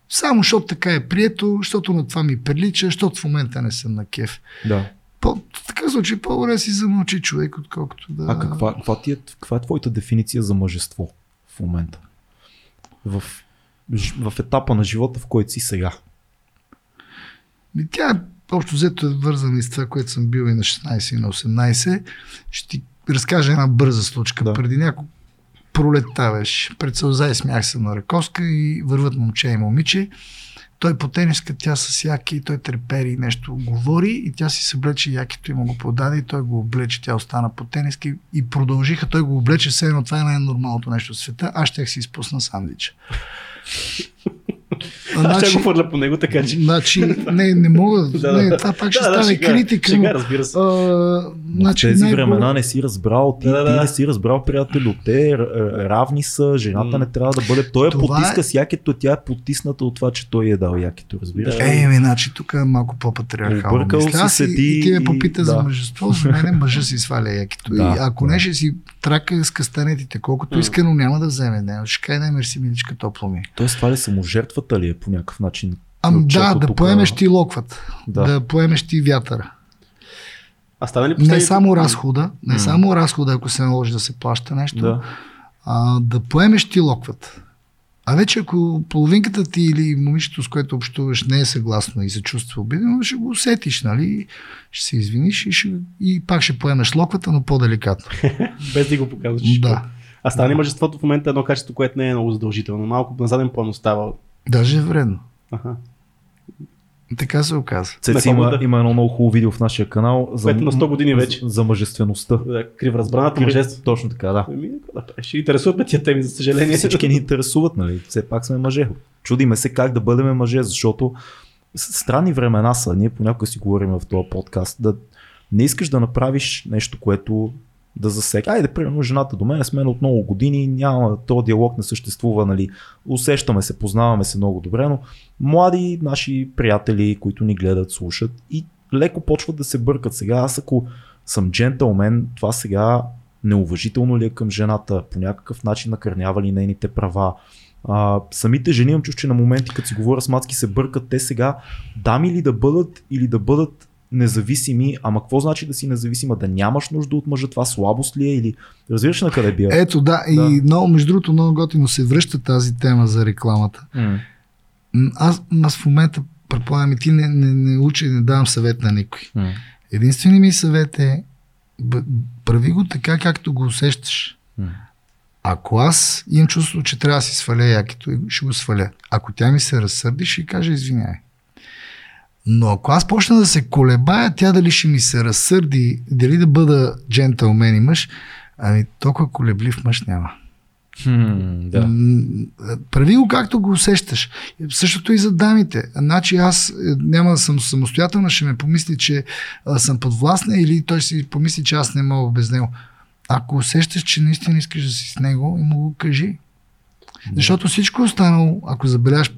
само защото така е прието, защото на това ми прилича, защото в момента не съм на кеф. Да. По, в такъв случай по-добре си замълчи човек, отколкото да... А каква, каква, ти е, каква е твоята дефиниция за мъжество в момента? В, в етапа на живота, в който си сега. Ми тя общо взето е вързана и с това, което съм бил и на 16 и на 18. Ще ти разкажа една бърза случка. Да. Преди няколко пролетта беше. Пред сълза и смях се на Раковска и върват момче и момиче. Той по тениска, тя с яки, той трепери и нещо говори и тя си съблече якито и му го подаде и той го облече, тя остана по тениска и, и продължиха, той го облече, все едно това е най-нормалното нещо в света, аз ще си изпусна сандвича. Аз ще го хвърля по него, така че. Значи, не, не мога. Да, не, да. това пак ще Да, да, стане шега, критика. Шега, разбира се. а, В значи, тези най-хубаво- времена не си разбрал, ти, Да, да, ти да. не си разбрал, приятелю, те равни са, жената не трябва да бъде. Той я Това потиска е- с якето, тя е потисната от това, че той е дал якето, разбираш? Да. Е, ми, значи тук е малко по-патриархално. Объркал мисля. си се и, ти и ти ме и- попита да. за мъжество, за мен мъжа си сваля якито. Да, и ако да. не ще си трака с кастанетите, колкото иска, но няма да вземе. Не, ще кай да мерси миличка топло ми. Тоест това ли саможертвата ли е по някакъв начин? Ами ключето да, да тук? поемеш ти локват, Да. да. да поемеш ти вятъра. А става ли Не последните- само разхода, не М. само разхода, ако се наложи да се плаща нещо, Да. а, да поемеш ти локват. А вече ако половинката ти или момичето, с което общуваш, не е съгласно и се чувства обидено, ще го усетиш, нали? Ще се извиниш и, ще, и пак ще поемеш локвата, но по-деликатно. Без да го показваш. Да. А стане ли мъжеството в момента е едно качество, което не е много задължително. Малко на заден план остава. Даже е вредно. Аха. Така се оказа. Цеци има, да. има едно много хубаво видео в нашия канал за, на 100 години вече. за, за мъжествеността. Да, Крив разбраната мъжество. Точно така, да. Ами, да, ще интересуват ме тия теми, за съжаление. Всички ни интересуват, нали? Все пак сме мъже. Чудиме се как да бъдем мъже, защото странни времена са. Ние понякога си говорим в този подкаст. Да не искаш да направиш нещо, което да засека. Айде, примерно, жената до мен е с мен от много години, няма, този диалог не съществува, нали, усещаме се, познаваме се много добре, но млади наши приятели, които ни гледат, слушат и леко почват да се бъркат. Сега аз ако съм джентълмен, това сега неуважително ли е към жената, по някакъв начин накърнява ли нейните права. А, самите жени имам чувство, че на моменти, като си говоря с мацки, се бъркат те сега дами ли да бъдат или да бъдат независими, ама какво значи да си независима? Да нямаш нужда от мъжа, това слабост ли е или разбираш на къде бия? Ето да, и Да. много, между другото, много готино се връща тази тема за рекламата. М, Аз, аз в момента, предполагам, и ти не, не, не учи и не давам съвет на никой. М. Единственият ми съвет е прави го така, както го усещаш. М. Ако аз имам чувство, че трябва да си сваля якито, ще го сваля. Ако тя ми се разсърди, ще кажа извинявай. Но ако аз почна да се колебая, тя дали ще ми се разсърди, дали да бъда джентълмен и мъж, ами толкова колеблив мъж няма. Хм, да. Прави го както го усещаш. Същото и за дамите. Значи аз е, няма да съм самостоятелна, ще ме помисли, че съм подвластна или той си помисли, че аз не мога без него. Ако усещаш, че наистина искаш да си с него, му го кажи. Защото всичко останало, ако забележаш,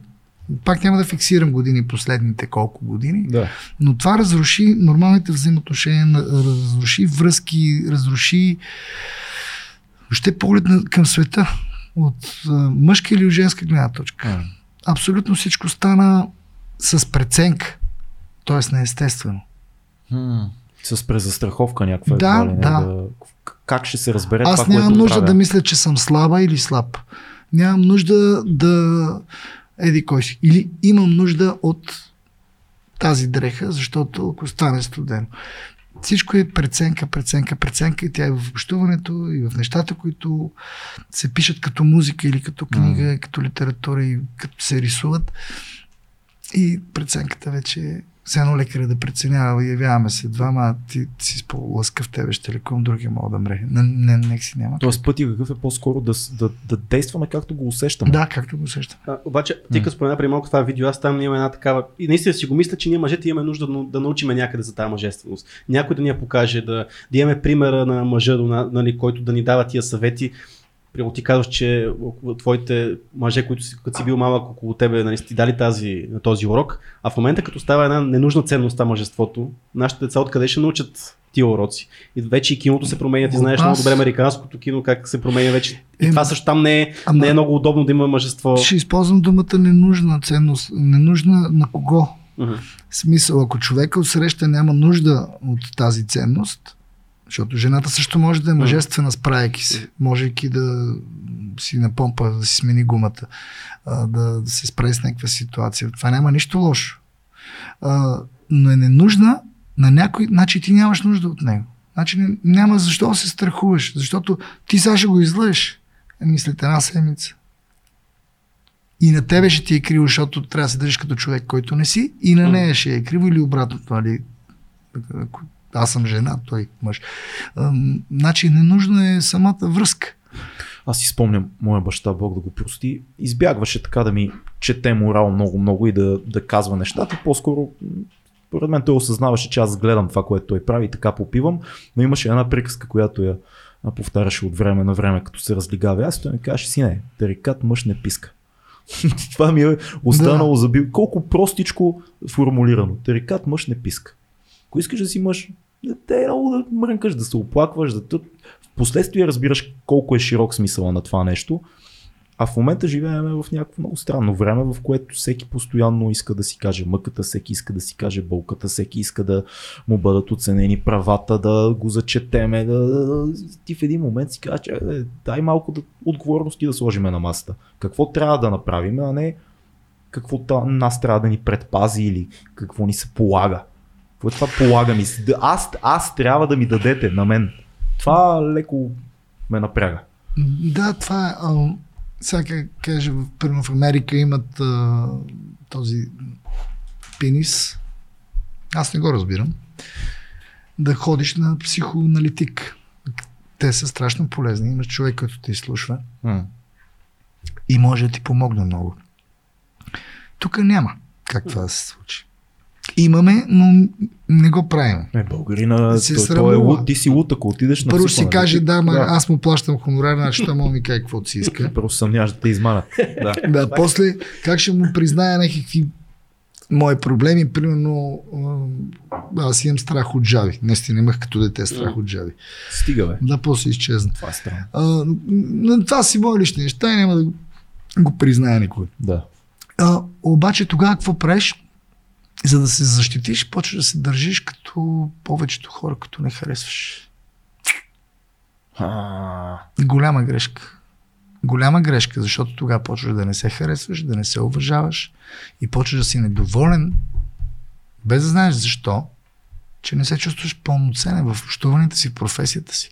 пак няма да фиксирам години, последните колко години, Да. но това разруши нормалните взаимоотношения, разруши връзки, разруши въобще поглед на, към света от а, мъжка или женска гледна точка. М. Абсолютно всичко стана с преценка, т.е. неестествено. Хм. С презастраховка някаква. Да, не, да. К- Как ще се разбере Аз това, нямам нужда правя? да мисля, че съм слаба или слаб. Нямам нужда да еди кой си. Или имам нужда от тази дреха, защото ако стане студено. Всичко е преценка, преценка, преценка и тя е в общуването и в нещата, които се пишат като музика или като книга, като литература и като се рисуват. И преценката вече е все едно лекаря да преценява, явяваме се двама, ти, ти си по-лъскав, тебе ще лекувам, другия мога да мре. Не, не, нека си няма. Тоест пътя какъв е по-скоро да, с- да, да действаме както го усещаме. Да, както го усещам. А, обаче, ти като спомена при малко това видео, аз там имам една такава. И наистина си го мисля, че ние мъжете имаме нужда да, да научиме някъде за тази мъжественост. Някой да ни я покаже, да, да имаме примера на мъжа, на- нали, който да ни дава тия съвети. Примерно ти казваш, че твоите мъже, които си, като си бил малък около тебе, нали, ти дали тази, този урок, а в момента като става една ненужна ценност това мъжеството, нашите деца откъде ще научат тия уроци. И вече и киното се променя, ти От знаеш много добре американското кино, как се променя вече. И Еми, това също там не е, ама- не е много удобно да има мъжество. Ще използвам думата ненужна ценност. Ненужна на кого? В смисъл, ако човека отсреща няма нужда от тази ценност, защото жената също може да е мъжествена, справяйки се, можейки да си напомпа, да си смени гумата, да, да се справи с някаква ситуация. Това няма нищо лошо. Но е ненужна на някой, значи ти нямаш нужда от него. Значи няма защо да се страхуваш, защото ти сега ще го излъеш. Еми след една седмица. И на тебе ще ти е криво, защото трябва да се държиш като човек, който не си, и на нея ще е криво или обратното. Нали? Ако Аз съм жена, той мъж. Значи ненужна е самата връзка. Аз си спомням, моя баща, Бог да го прости, избягваше така да ми чете морал много-много и да, да казва нещата. По-скоро, поред мен той осъзнаваше, че аз гледам това, което той прави и така попивам, но имаше една приказка, която я повтаряше от време на време, като се разлигава. Аз той ми казваше, сине, тарикат мъж не писка. това ми е останало Да. за бил. Колко простичко формулирано. Тарикат мъж не писка. Ако искаш да си мъж, те е много да мрънкаш, да се оплакваш, да тът. Впоследствие разбираш колко е широк смисъла на това нещо. А в момента живеем в някакво много странно време, в което всеки постоянно иска да си каже мъката, всеки иска да си каже болката, всеки иска да му бъдат оценени правата, да го зачетеме. Да, да, да. Ти в един момент си че е, дай малко да, отговорности да сложиме на масата. Какво трябва да направим, а не какво та, нас трябва да ни предпази или какво ни се полага. Какво е това полага ми Аз, аз трябва да ми дадете на мен. Това леко ме напряга. Да, това е. а, Сега как кажа, в- примерно в Америка имат а, този пенис, аз не го разбирам, да ходиш на психоаналитик. Те са страшно полезни. Имаш човек, който те изслушва М. и може да ти помогне много. Тук няма как това да се случи. Имаме, но не го правим. Е, българина, Се той, той е луд, ти си луд, ако отидеш на Първо ще си каже, да, ма, аз му плащам хонорар, значи той може да ми каже каквото си иска. Първо съмняваш да те изманат. да. Да, после как ще му призная някакви мои проблеми, примерно аз имам страх от жаби. Наистина имах като дете страх от жаби. Стига, бе. Да, после изчезна. Това е странно. А, но това си мои лични неща и няма да го- го призная никой. Да. А, обаче тогава какво правиш? За да се защитиш, почваш да се държиш като повечето хора, като не харесваш. А, Голяма грешка. Голяма грешка, защото тогава почваш да не се харесваш, да не се уважаваш и почваш да си недоволен, без да знаеш защо, че не се чувстваш пълноценен в общуването си, в професията си.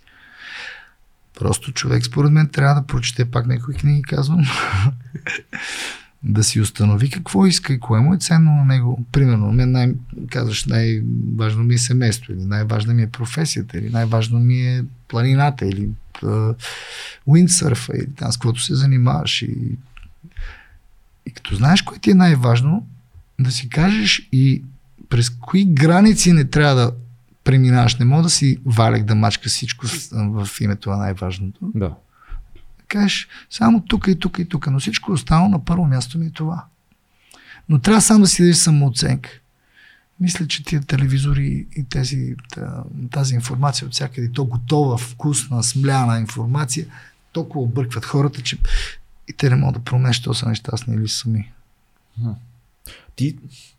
Просто човек, според мен, трябва да прочете пак някои книги, казвам. да си установи какво иска и кое му е ценно на него. Примерно, мен най- казваш, най-важно ми е семейство, или най-важна ми е професията, или най-важно ми е планината, или уиндсърфа, или там с каквото се занимаваш. И, и като знаеш кое ти е най-важно, да си кажеш и през кои граници не трябва да преминаваш. Не мога да си валек да мачка всичко в името на най-важното да. Кажеш само тук и тук и тук, но всичко останало на първо място ми е това. Но трябва само да си дадеш самооценка. Мисля, че тия телевизори и тези, та- тази информация от всякъде, то готова, вкусна, смляна информация, толкова объркват хората, че и те не могат да променят, що са нещастни или сами. Ти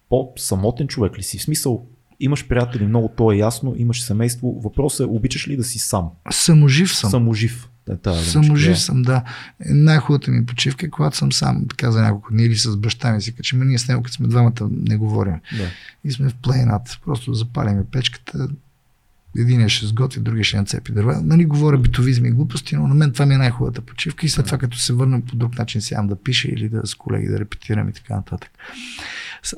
по-самотен човек ли си? В смисъл, имаш приятели, много то е ясно, имаш семейство. Въпросът е, обичаш ли да си сам? Саможив съм. Саможив. Е, думичка, Саможив да. съм, да. Най-хубавата ми почивка е когато съм сам, така за няколко дни или с баща ми си качи, ма ние с него, като сме двамата, не говорим. Да. и сме в плейната. Просто запалиме печката, Единия ще сготви, другия ще нацепи дърва. Нали говоря битовизми и глупости, но на мен това ми е най-хубавата почивка и след това като се върнем по друг начин сядам да пиша или да с колеги да репетирам и така нататък.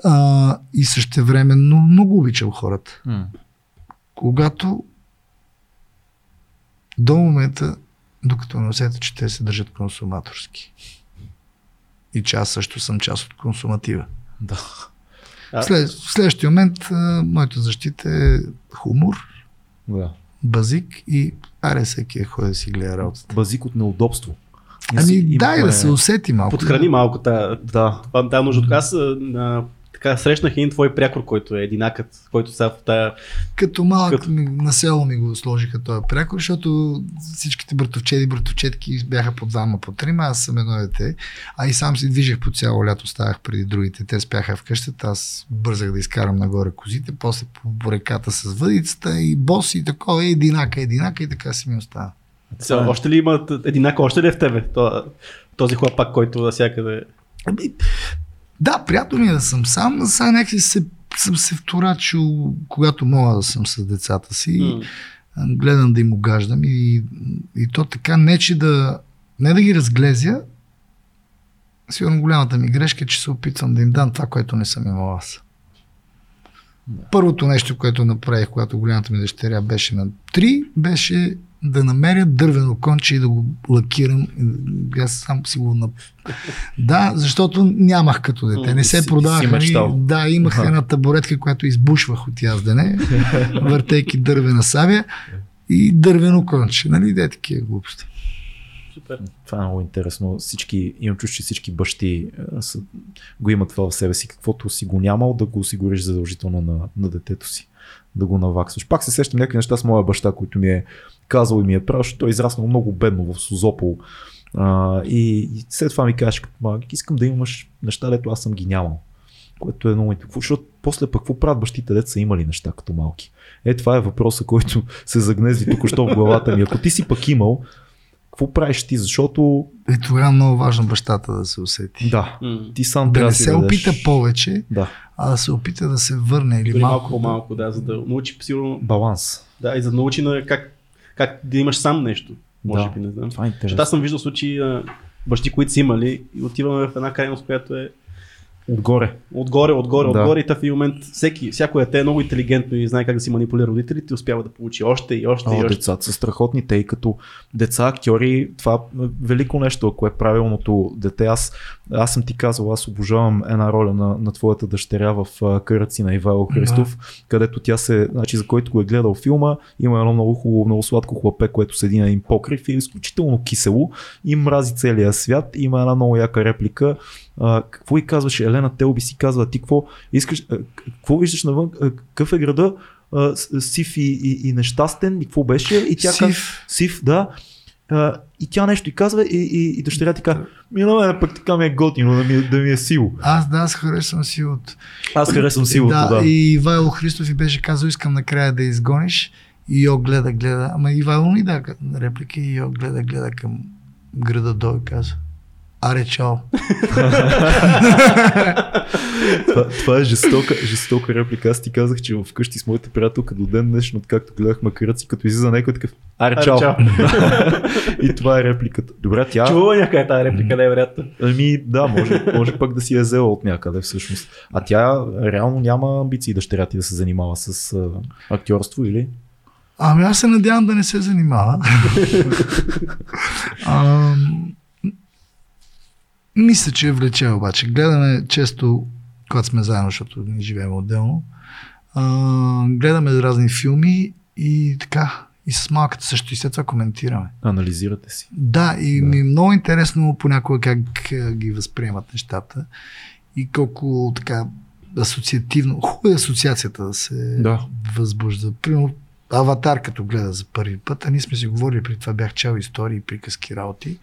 А, и същевременно много обичам хората. М. Когато до момента, докато не усетя, че те се държат консуматорски. И че аз също съм част от консуматива. Да. А, След, в следващия момент а, моята защита е хумор, да. базик и аре всеки е ходи да си гледа работата. Базик от неудобство. Ами дай да се усети малко. подхрани малко тази Да. Това тази нужда. Аз а, така срещнах един твой прякор, който е единакът, който сега в тая... Като малък Като- ми, на село ми го сложиха този прякор, защото всичките братовчеди и братовчетки бяха по двама, по трима, аз съм едно дете. А и сам си движех по цяло лято, ставах преди другите. Те спяха в къщата, аз бързах да изкарам нагоре козите, после по реката с въдицата и бос и такова, единака, единака и така си ми остава. Сега, още ли има единакъв, още ли е в тебе? То- Този хлапак, който навсякъде... Ами, да, приятно ми е да съм сам, но сега някакси се, съм се вторачил, когато мога да съм с децата си. А, гледам да им огаждам и, и то така не, че да не да ги разглезя, сигурно голямата ми грешка е, че се опитвам да им дам това, което не съм имал аз. Първото нещо, което направих, когато голямата ми дъщеря беше на 3, беше да намеря дървено конче и да го лакирам. Аз сам си го нап... Да, защото нямах като дете. Не Си- се си продаваха. мечтал. Да, имах Аха. една табуретка, която избушвах от яздене, въртейки дървена савя и дървено конче. Нали, де такива глупости. Супер. Това е много интересно. Всички, имам чувство, че всички бащи а, са, го имат това в себе си. Каквото си го нямал, да го осигуриш задължително на, на детето си. Да го наваксваш. Пак се сещам някакви неща с моя баща, които ми е казал и ми е правил, защото той е израснал много бедно в Созопол. А, и, и след това ми малък, искам да имаш неща, дето аз съм ги нямал. Което е много интересно. Защото после пък какво правят бащите, дето са имали неща като малки? Е, това е въпроса, който се загнезди току-що в главата ми. Ако ти си пък имал, какво правиш ти? Защото И тогава е много важно бащата да се усети. да, М. ти сам Да не да се дадеш- опита повече, Да, а да се опита да се върне или Дори малко. малко по-малко, да, за да научи сигурно... баланс. Да, и за да научи на как, как да имаш сам нещо. Може Да. би, не знам. Това е интересно. аз съм виждал случаи бащи, които са имали и отиваме в една крайност, която е Отгоре. Отгоре, отгоре, Да. отгоре и в един момент всеки, всяко дете е много интелигентно и знае как да си манипулира родителите, успява да получи още и още и О, още. децата са страхотни, те и като деца, актьори, това е велико нещо, ако е правилното дете. Аз, аз съм ти казал, аз обожавам една роля на, на твоята дъщеря в а, Къръци на Ивайло Христов, където тя се, значи за който го е гледал филма, има едно много хубаво, много сладко хлапе, което седи на един покрив и е изключително кисело и мрази целия свят. Има една много яка реплика. А, какво и казваше Елена Телби си казва, ти какво искаш, а, какво виждаш навън, а, какъв е града, а, сив и, и, и нещастен, и какво беше? И тя Сив. Сив, да. А, и тя нещо и казва и, и, и дъщеря ти казва, ми на мен пък така ми е готино да ми, да ми е сило. Аз да, аз харесвам силото. Аз харесвам силото, да. да, и Ивайло Христов и беше казал, искам накрая да изгониш. И Йо гледа, гледа. Ама Ивайло ни да реплики и Йо гледа, гледа към града долу и казва. Аре, чао. това, това е жестока, жестока реплика. Аз ти казах, че вкъщи с моята приятелка до ден днешно, откакто гледах макаръци, като излиза някой такъв Аре, чао. и това е репликата. Добре, тя... Чува някъде тази реплика, да е вероятно. Ами да, може, може пък да си е взела от някъде всъщност. А тя реално няма амбиции дъщеря ти да се занимава с а, актьорство или? Ами аз се надявам да не се занимава. Ам, мисля, че е влече обаче. Гледаме често, когато сме заедно, защото не живеем отделно, а, гледаме разни филми и така, и с малката също, и след това коментираме. Анализирате си. Да, и Да. ми е много интересно понякога как ги възприемат нещата и колко така асоциативно, хубава е асоциацията да се Да. възбужда. Примерно Аватар, като гледа за първи път, а ние сме си говорили, при това бях чел истории, приказки, работи.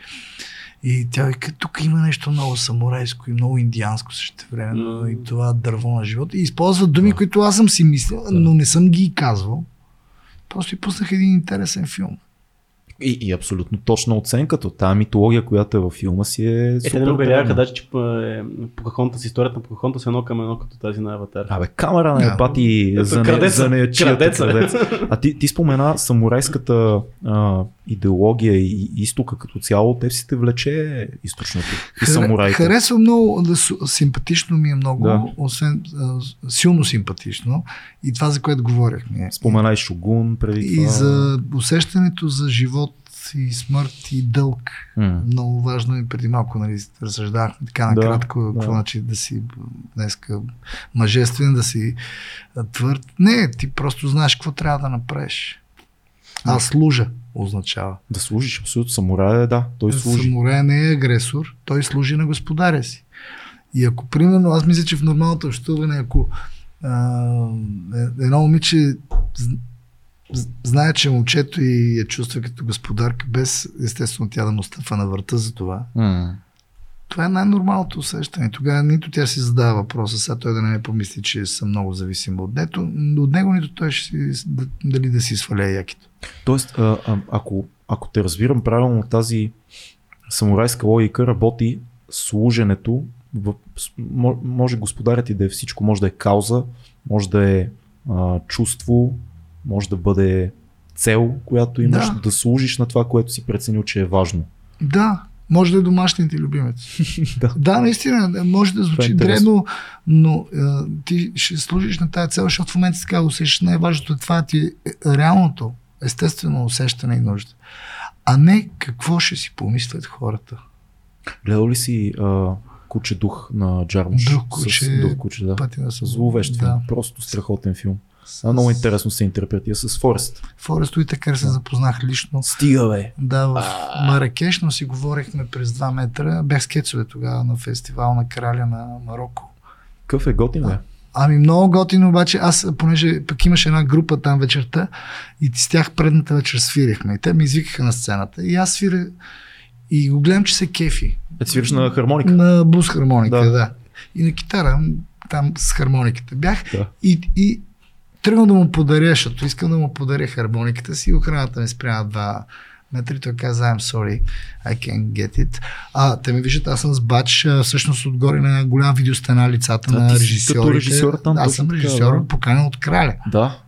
И тя вика, тук има нещо много самурайско и много индианско също време, М. и това дърво на живота. И използва думи, Да. които аз съм си мислил, Да. но не съм ги казвал. Просто и пуснах един интересен филм. И, и абсолютно точна оценката. Тая митология, която е във филма си е Е, супер. те не обявяха древна. даже, че е, Покахонтас, историята на Покахонтас е едно към едно като тази на Аватар. Абе, камера на ебати за, не, крадеца. за неячията Крадеца. крадец. А ти, ти спомена самурайската а, идеология и изтока като цяло. Те си те влече източното. И самурайите. Харесва много, да, симпатично ми е много, Да. освен а, силно симпатично. И това, за което говорихме. Спомена и Шогун преди И това. за усещането за живот и смърт и дълг. М. Много важно и преди малко нали, разсъждахме така Да, накратко, да. какво значи да си днеска мъжествен, да си твърд. Не, ти просто знаеш какво трябва да направиш. Аз служа означава. Да служиш, абсолютно. Самурай е, да, той служи. Самурай не е агресор, той служи на господаря си. И ако, примерно, аз мисля, че в нормалното общуване, ако а, е- едно момиче знае, че момчето и я чувства като господарка, без естествено тя да му стъпва на врата за това, М. това е най-нормалното усещане. Тогава нито тя си задава въпроса, сега той да не ме помисли, че съм много зависим от него, от него нито той ще си, да- дали да си сваля якито. Тоест, а, а, ако, ако те разбирам правилно, тази самурайска логика работи служенето, в, може господарят ти да е всичко, може да е кауза, може да е а, чувство, може да бъде цел, която имаш да. Да. служиш на това, което си преценил, че е важно. Да, може да е домашният ти любимец. Да. Да, наистина, може да е звучи интересно. древно, но а, ти ще служиш на тази цел, защото в момента така усещаш най-важното е това ти е реалното, естествено усещане и нужда. А не какво ще си помислят хората. Гледал ли си а, Куче дух на Джармуш? Дух С- куче, дух куче да. Пътя на събор. Зловещ филм. Да. Просто страхотен филм. А много интересно се интерпретира с Форест. Форест Уитакър се запознах лично. Стига, бе! Да, в Маракеш, но си говорихме през 2 метра. Бях с кецове тогава на фестивал на краля на Марокко. Какъв е готин, бе? Ами много готино, обаче аз, понеже пък имаше една група там вечерта и с тях предната вечер свирихме. И те ме извикаха на сцената. И аз свиря и го гледам, че се кефи. Е, свириш на хармоника. На бус хармоника, Да. да. да. И на китара, там с хармониката бях. Да. И, и тръгна да му подаря, защото искам да му подаря хармониката си. Охраната ми спря на два метра и той каза, I'm sorry, I can't get it. А, те ме виждат, аз съм с бач, всъщност отгоре на голяма видеостена лицата Да, на режисьорите. като режисьор там, аз съм режисьор, да. поканен от краля. Да.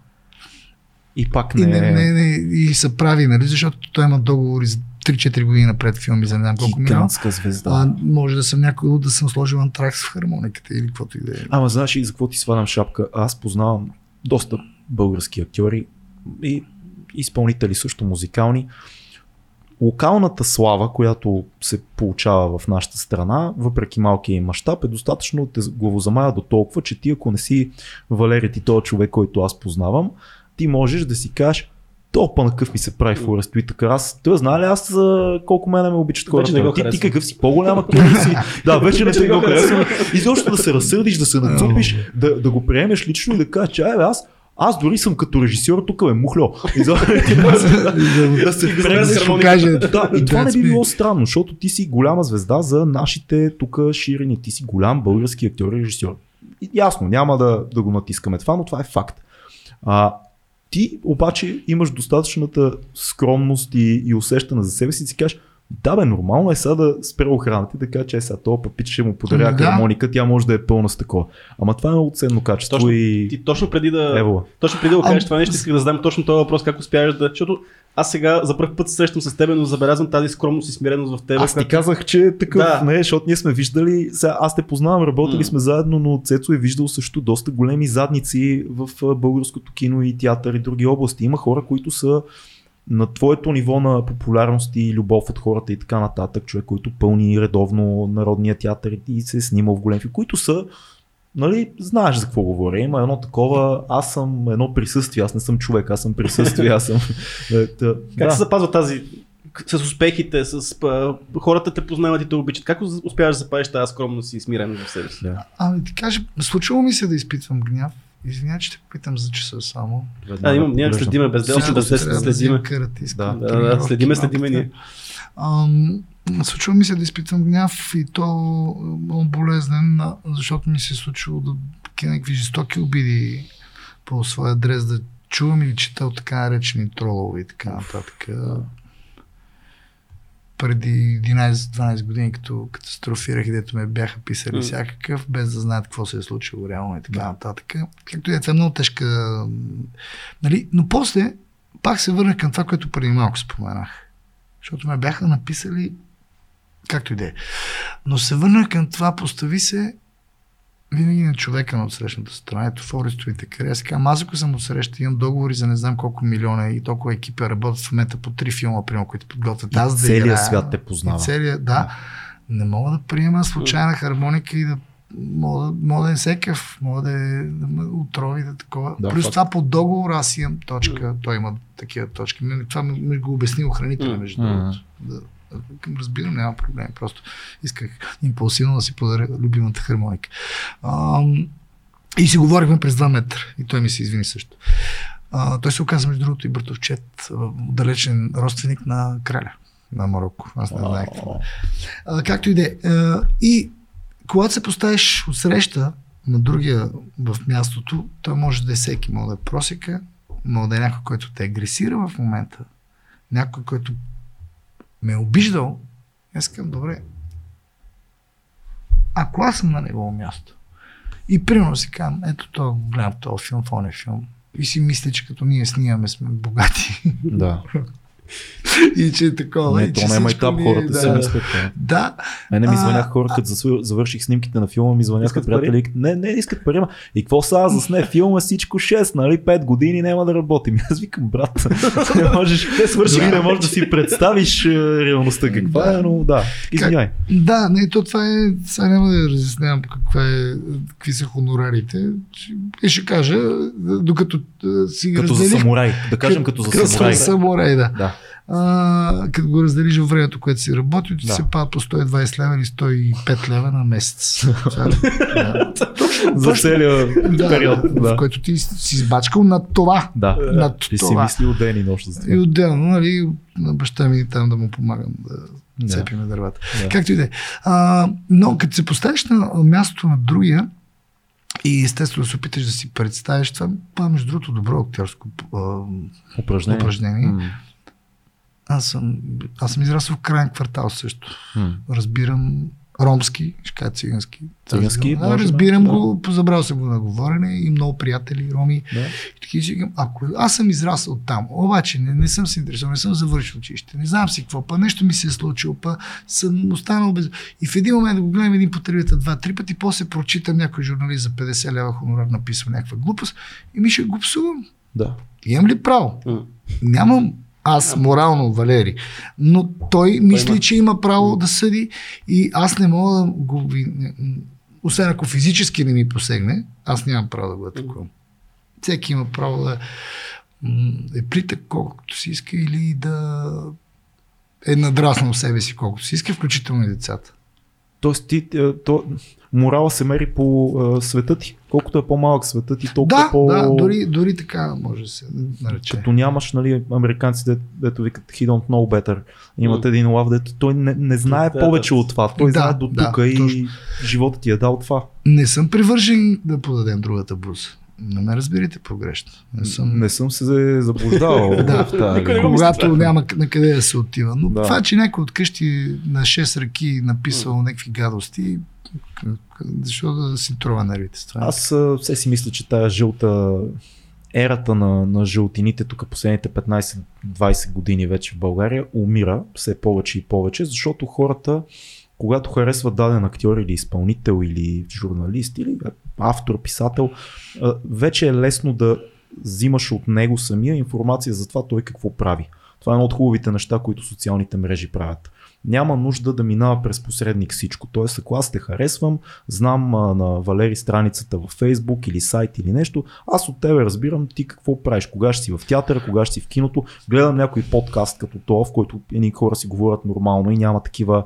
И пак И, не, не, не, не, и се прави, нали, защото той има договори с 3-4 години напред филми за не знам колко милиона. Гигантска звезда. А, може да съм някой да съм сложил антракс в хармониката или каквото и да е. Ама знаеш и за какво ти свалям шапка? Аз познавам доста български актьори и изпълнители също музикални. Локалната слава, която се получава в нашата страна, въпреки малкия мащаб, е достатъчно те главозамая до толкова, че ти ако не си Валери ти този човек, който аз познавам, ти можеш да си кажеш Топа на какъв ми се прави Форест така. Аз, той знае ли аз за колко мене ме обичат хората? Ти, ти какъв си по-голям актьор си? Да, вече не те го харесвам. Изобщо да се разсърдиш, да се нацупиш, да, да го приемеш лично и да кажеш, че "Абе, аз аз дори съм като режисьор, тук е мухло. Да се покаже. Да, и това не би било странно, защото ти си голяма звезда за нашите тук ширини. Ти си голям български актьор и режисьор. Ясно, няма да, да го натискаме това, но това е факт. А, ти обаче имаш достатъчната скромност и, и усещане за себе си и си кажеш, да бе, нормално е сега да спре охраната и да каже, че е сега това папич ще му подаря да. хармоника, тя може да е пълна с такова. Ама това е много ценно качество Точно, и... Ти точно преди да, Ево. точно преди да го Ам- кажеш това нещо, исках да задам точно този въпрос, как успяваш да... Защото аз сега за първ път се срещам с теб, но забелязвам тази скромност и смиреност в теб. Аз ти казах, че е такъв, Да. не, защото ние сме виждали, сега аз те познавам, работили М. сме заедно, но Цецо е виждал също доста големи задници в българското кино и театър и други области. Има хора, които са на твоето ниво на популярност и любов от хората и така нататък, човек, който пълни редовно народния театър и се е снимал в големи които са Нали, знаеш за какво говоря. Има едно такова, аз съм едно присъствие, аз не съм човек, аз съм присъствие, аз съм... Е, та, Как да. се запазва тази с успехите, с а, хората те познават и те обичат. Как успяваш да запазиш тази скромност и смиреност в себе си? Да. Ами ти кажа, случило ми се да изпитвам гняв. Извинявай, че те попитам за часа само. А, имам, ние следиме без дело, Сега без трябва 10 да следиме. карата, искам Да, Да, да, следиме, следиме ние. Ам, случва ми се да изпитвам гняв и то ам, болезнен, защото ми се е случило да такива някакви жестоки обиди по своя адрес да чувам или чета от така наречени тролове и така нататък. Преди 11-12 години, като катастрофирах и дето ме бяха писали всякакъв, без да знаят какво се е случило реално и така нататък. Както и е, е много тежка. Нали? Но после пак се върнах към това, което преди малко споменах. Защото ме бяха написали както и да е. Но се върнах към това, постави се винаги на човека на отсрещната страна. Ето Форестовите кариери. Аз казвам, аз ако съм отсреща, имам договори за не знам колко милиона и толкова екипи работят в момента по три филма, примерно, които подготвят. Аз да целият играя. свят те И познава. целият, да. Не мога да приема случайна хармоника и да мога, да- мога да е всекъв, мога да, е, да ме отрови да такова. Да, Плюс факт. това по договор аз имам точка, той има такива точки. Ме- Това ми, ми го обясни охранителя, между другото. Да, разбирам, няма проблем. Просто исках импулсивно да си подаря любимата хармоника. Ам, и си говорихме през 2 метра. И той ми се извини също. А, той се оказа, между другото, и братовчет, а, далечен родственик на краля на Марокко. Аз не знаех. А, както и да е. А, И когато се поставиш от среща на другия в мястото, той може да е всеки. Може да е просека, може да е някой, който те агресира в момента. Някой, който ме е обиждал. Аз казвам, добре, ако аз съм на негово място и примерно си казвам, ето то, гледам този филм, в оня филм, и си мисля, че като ние снимаме сме богати Да. и че е такова. Не, и то няма всичко етап, ми е- хората да, се мислят. това. Да, Мене ми А, звъняха хора, като завърших снимките на филма, ми звъняха приятели. Не, не искат пари, и какво сега засне филма всичко 6, нали, 5 години няма да работим. Аз викам, брат, не можеш, не свърши, не можеш да си представиш е, реалността каква е, но да, извиняй. Да, не, то това е, сега няма да разяснявам каква е, какви са хонорарите. И ще кажа, докато си Като за разделих- самурай, да кажем като за самурай. самурай, да. Да. А, като го разделиш във времето, което си работи, ти Да. се пада по 120 лева или 105 лева на месец. Да. За целия Да, период. в който ти си избачкал над това. Да. Над Ти си мислил ден и нощ за И това. отделно, нали, на баща ми там да му помагам да Да. цепиме дървата. Да. Както и да е. Но като се поставиш на мястото на другия и естествено се опиташ да си представиш това, това е, между другото добро актьорско а, Упражнение. упражнение. М, Аз съм, аз съм израсъл в крайен квартал също. м. Разбирам ромски, ще кажа цигански. Цигански, Да, може, разбирам да. го, позабрал съм го на говорене и много приятели роми. Да. И таки си ако аз съм израсъл там, обаче не, не съм се интересувал, не съм завършил училище, не знам си какво, па нещо ми се е случило, па съм останал без... И в един момент да го гледам един по телевизията два-три пъти, после прочитам някой журналист за 50 лева хонорар написал някаква глупост и ми ще го псувам. Да. Имам ли право? М. Нямам аз морално, Валери. Но той мисли, има. че има право да съди и аз не мога да го... Освен ако физически не ми посегне, аз нямам право да го атакувам. Всеки има право да е плитък колкото си иска или да е надраснал себе си колкото си иска, включително и децата. Тоест ти, е, то, морала се мери по е, света ти. Колкото е по-малък света ти, толкова Да, по... да, дори, дори така може да се нарече. Като нямаш, нали, американците, дето викат he don't know better. Имат един лав, дето той не, не знае Да, повече да. от това. Той Да, знае до да, тук и точно. живота ти е дал това. Не съм привържен да подадем другата буса. Не ме разберете погрешно. Не съм... Не съм се заблуждавал Да. в тази когато мисля. няма на къде да се отива. Но Да. това, че някой от къщи на 6 ръки написал някакви гадости, защо да си трова нервите с това? Аз все си мисля, че тая жълта ерата на, на жълтините тук последните 15-20 години вече в България умира все повече и повече, защото хората, когато харесват даден актьор или изпълнител или журналист или автор, писател, вече е лесно да взимаш от него самия информация за това той какво прави. Това е едно от хубавите неща, които социалните мрежи правят. Няма нужда да минава през посредник всичко. Тоест, ако аз те харесвам, знам а, на Валери страницата във Facebook или сайт или нещо, аз от тебе разбирам ти какво правиш, кога ще си в театъра, кога ще си в киното, гледам някой подкаст като това, в който едни хора си говорят нормално и няма такива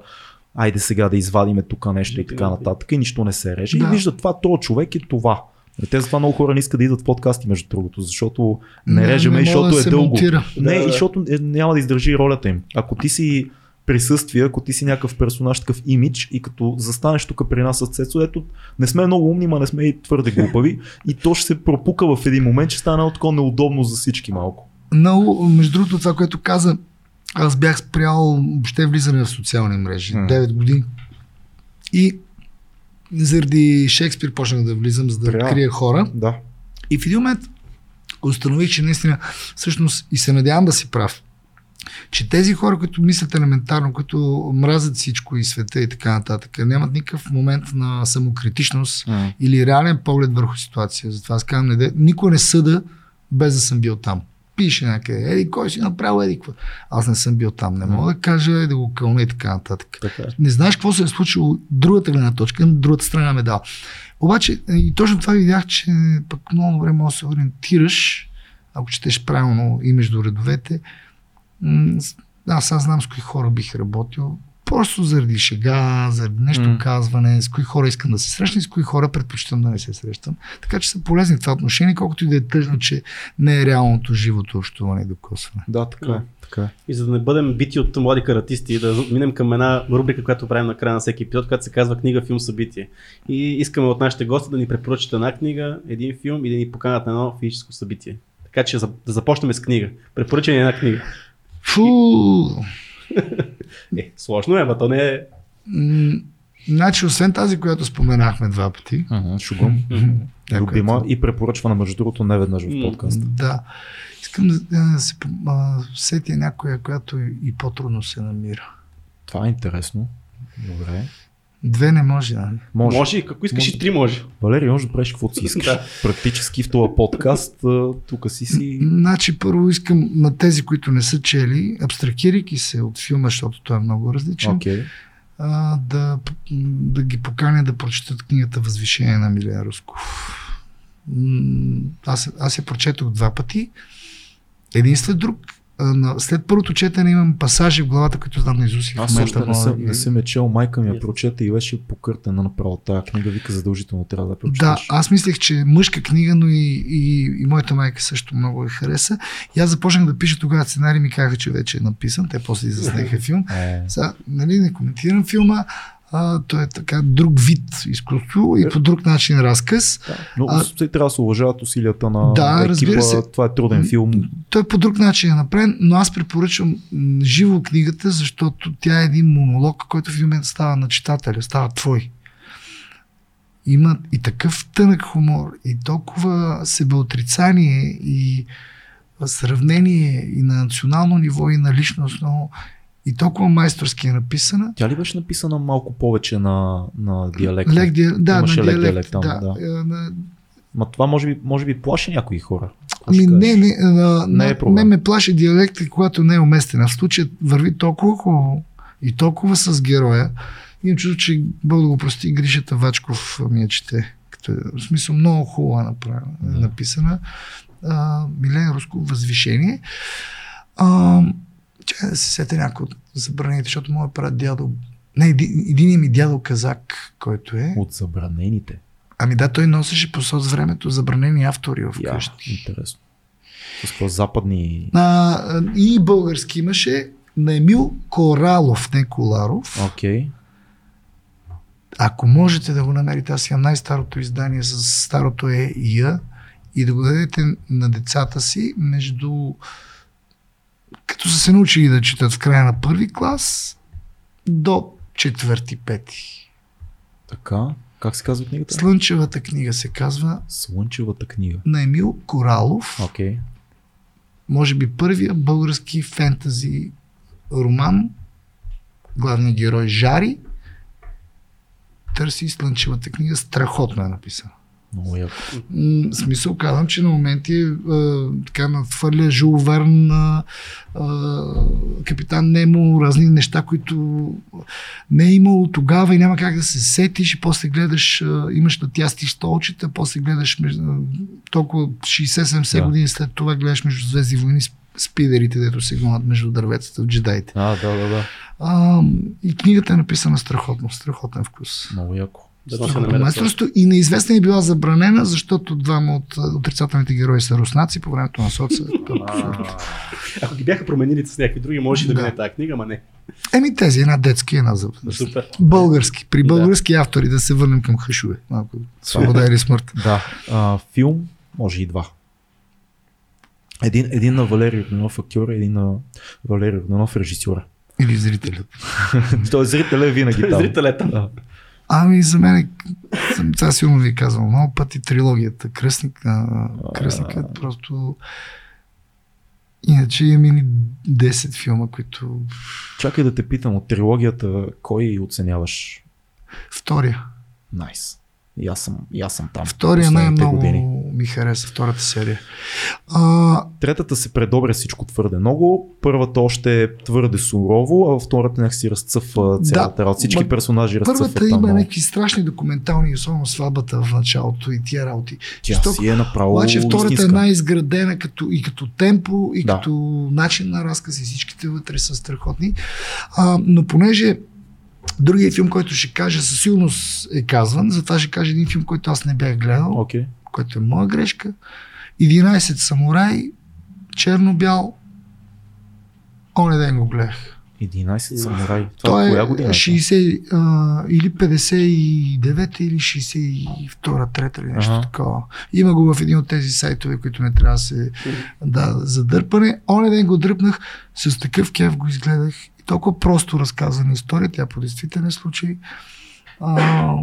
айде сега да извадиме тук нещо и така нататък и нищо не се реже. Да. И виждат това, този човек е това. Те затова много хора не искат да идват в подкасти, между другото, защото не, режеме, не защото да е дълго. монтира. Не, Да, и защото е, няма да издържи ролята им. Ако ти си присъствие, ако ти си някакъв персонаж, такъв имидж и като застанеш тук при нас с Цецо, ето не сме много умни, ма не сме и твърде глупави и то ще се пропука в един момент, ще стане такова неудобно за всички малко. Много, между другото, това, което каза, аз бях спрял въобще влизане в социални мрежи. М. 9 години. И заради Шекспир почнах да влизам, за да Трябва. крия хора. Да. И в един момент установих, че наистина, всъщност, и се надявам да си прав, че тези хора, които мислят елементарно, които мразят всичко и света и така нататък, нямат никакъв момент на самокритичност или реален поглед върху ситуация. Затова аз казвам, никой не съда без да съм бил там. Пише някъде, еди, кой си направил, еди, какво. Аз не съм бил там. Не мога да кажа, да го кълна и така нататък. Така. Не знаеш какво се е случило другата гледна точка, другата страна на медал. Обаче, и точно това видях, че пък много време може да се ориентираш, ако четеш правилно и между редовете. Аз аз знам с кои хора бих работил. Просто заради шега, заради нещо М. казване, с кои хора искам да се срещна и с кои хора предпочитам да не се срещам. Така че са полезни в това отношение, колкото и да е тъжно, че не е реалното живото общуване и докосване. Да, така е. Така е. И за да не бъдем бити от млади каратисти, да минем към една рубрика, която правим на края на всеки епизод, която се казва книга, филм, събитие. И искаме от нашите гости да ни препоръчат една книга, един филм и да ни поканат на едно физическо събитие. Така че да започнем с книга. Препоръча ни една книга. Фу! Е, сложно е, но то не е... Значи, освен тази, която споменахме два пъти, Шугум. Да, Любима и препоръчвана между другото не веднъж в подкаста. Да. Искам да, се сетя някоя, която и по-трудно се намира. Това е интересно. Добре. Две не може, нали? Може. Може, и ако искаш Може. и три може. Валери, може да правиш каквото си искаш. Да. Практически в този подкаст, тук си си... Значи, първо искам на тези, които не са чели, абстракирайки се от филма, защото той е много различен, Окей. а, да, да ги поканя да прочетат книгата Възвишение на Милен Русков. Аз, аз я прочетох два пъти. Един след друг. На- След първото четене имам пасажи в главата, които знам на Изус и в Аз още не съм, да не съм я чел, майка ми я Yes. прочета и беше покъртена направо тази книга, вика задължително трябва да я Да, прочетеш. аз мислех, че е мъжка книга, но и, и, и моята майка също много я хареса. И аз започнах да пиша тогава сценарий, ми казаха, че вече е написан. Те после заснеха филм. Е, Сега, нали, не коментирам филма. А, той е така друг вид изкуство и по друг начин разказ. Да. Но А- а... трябва да се уважават усилията на Да, екипа. разбира се. Това е труден филм. Той по друг начин е направен, но аз препоръчвам живо книгата, защото тя е един монолог, който в един момент става на читателя, става твой. Има и такъв тънък хумор, и толкова себеотрицание, и сравнение и на национално ниво, и на личностно, и толкова майсторски е написана. Тя ли беше написана малко повече на, на диалект? Лек, ди... да, Имаше на лек диалект, диалект да. да. Е, на- Ма това може би, може би плаши някои хора. Ще не, не, а, Не е проблем. ме плаши диалекта, когато не е уместен. А в случая върви толкова хубаво и толкова с героя. Имам чувство, че Бог да го прости, Гришата Вачков ми я чете. Като, е- в смисъл много хубаво е направена, Да. написана. А, Милен Руско Възвишение. А, чакай да се сетя някой от забраните, защото моят прат дядо не, един, един ми дядо казак, който е. От забранените. Ами да, той носеше по соц времето забранени автори в къщи. интересно. С какво западни... А, и български имаше на Емил Коралов, не Коларов. Окей. Ако можете да го намерите, аз имам най-старото издание с старото е Я и да го дадете на децата си между като са се научили да четат в края на първи клас до четвърти, пети. Така. Как се казва книгата? Слънчевата книга се казва Слънчевата книга. на Емил Коралов. Окей. може би първия български фентази роман. Главният герой Жари търси слънчевата книга. Страхотно е написана. Много яко. Смисъл казвам, че на моменти е, така надхвърля Жул Верн, а, а, капитан Немо, разни неща, които не е имало тогава и няма как да се сетиш и после гледаш, а, имаш на тясти столчета, после гледаш между, толкова 60-70 Да. години след това гледаш между Звезди войни спидерите, дето се гонят между дърветата в джедаите. А, да, да, да. А, и книгата е написана страхотно, страхотен вкус. Много яко. Да, да се намерят. майсторство и неизвестна е била забранена, защото двама от отрицателните герои са руснаци по времето на соца. Ако ги бяха променили с някакви други, може да Да. мине тази книга, ама не. Еми тези, една детска и една за Супер. Български. При Да. български автори да се върнем към хъшове. Малко свобода или смърт. Да. А, филм, може и два. Един, един на Валерий Орденов актьор, един на Валерий Орденов режисьора. Или зрителят. Той зрителя е винаги там. Зрителят е там. Ами за мен, е- сега сигурно ви казвам много пъти трилогията. Кръстник, а, кръстникът просто... Иначе имам или 10 филма, които... Чакай да те питам от трилогията, кой оценяваш? Втория. Найс. И аз съм, и аз съм там. Втория най-много години. ми хареса, втората серия. А, Третата се предобря всичко твърде много, първата още е твърде сурово, а втората някак си разцъфва цялата Да, работа. Всички персонажи разцъфват Първата има много. някакви страшни документални, особено сватбата в началото и тия работи. Тя жестоко. си е направо Обаче втората истинска. е най-изградена като, и като темпо, и Да. като начин на разказ, и всичките вътре са страхотни. А, но понеже другия филм, който ще кажа, със сигурност е казван, затова ще кажа един филм, който аз не бях гледал, Окей. който е моя грешка. 11 самурай, черно-бял. Оня ден го гледах. 11 самурай. Това Той е е коя година? е 60, а, или 59 или 62 трета или нещо Ага. такова. Има го в един от тези сайтове, които не трябва да се да, за дърпане. Оня ден го дръпнах, с такъв кеф го изгледах и толкова просто разказана история, тя по действителен случай. А,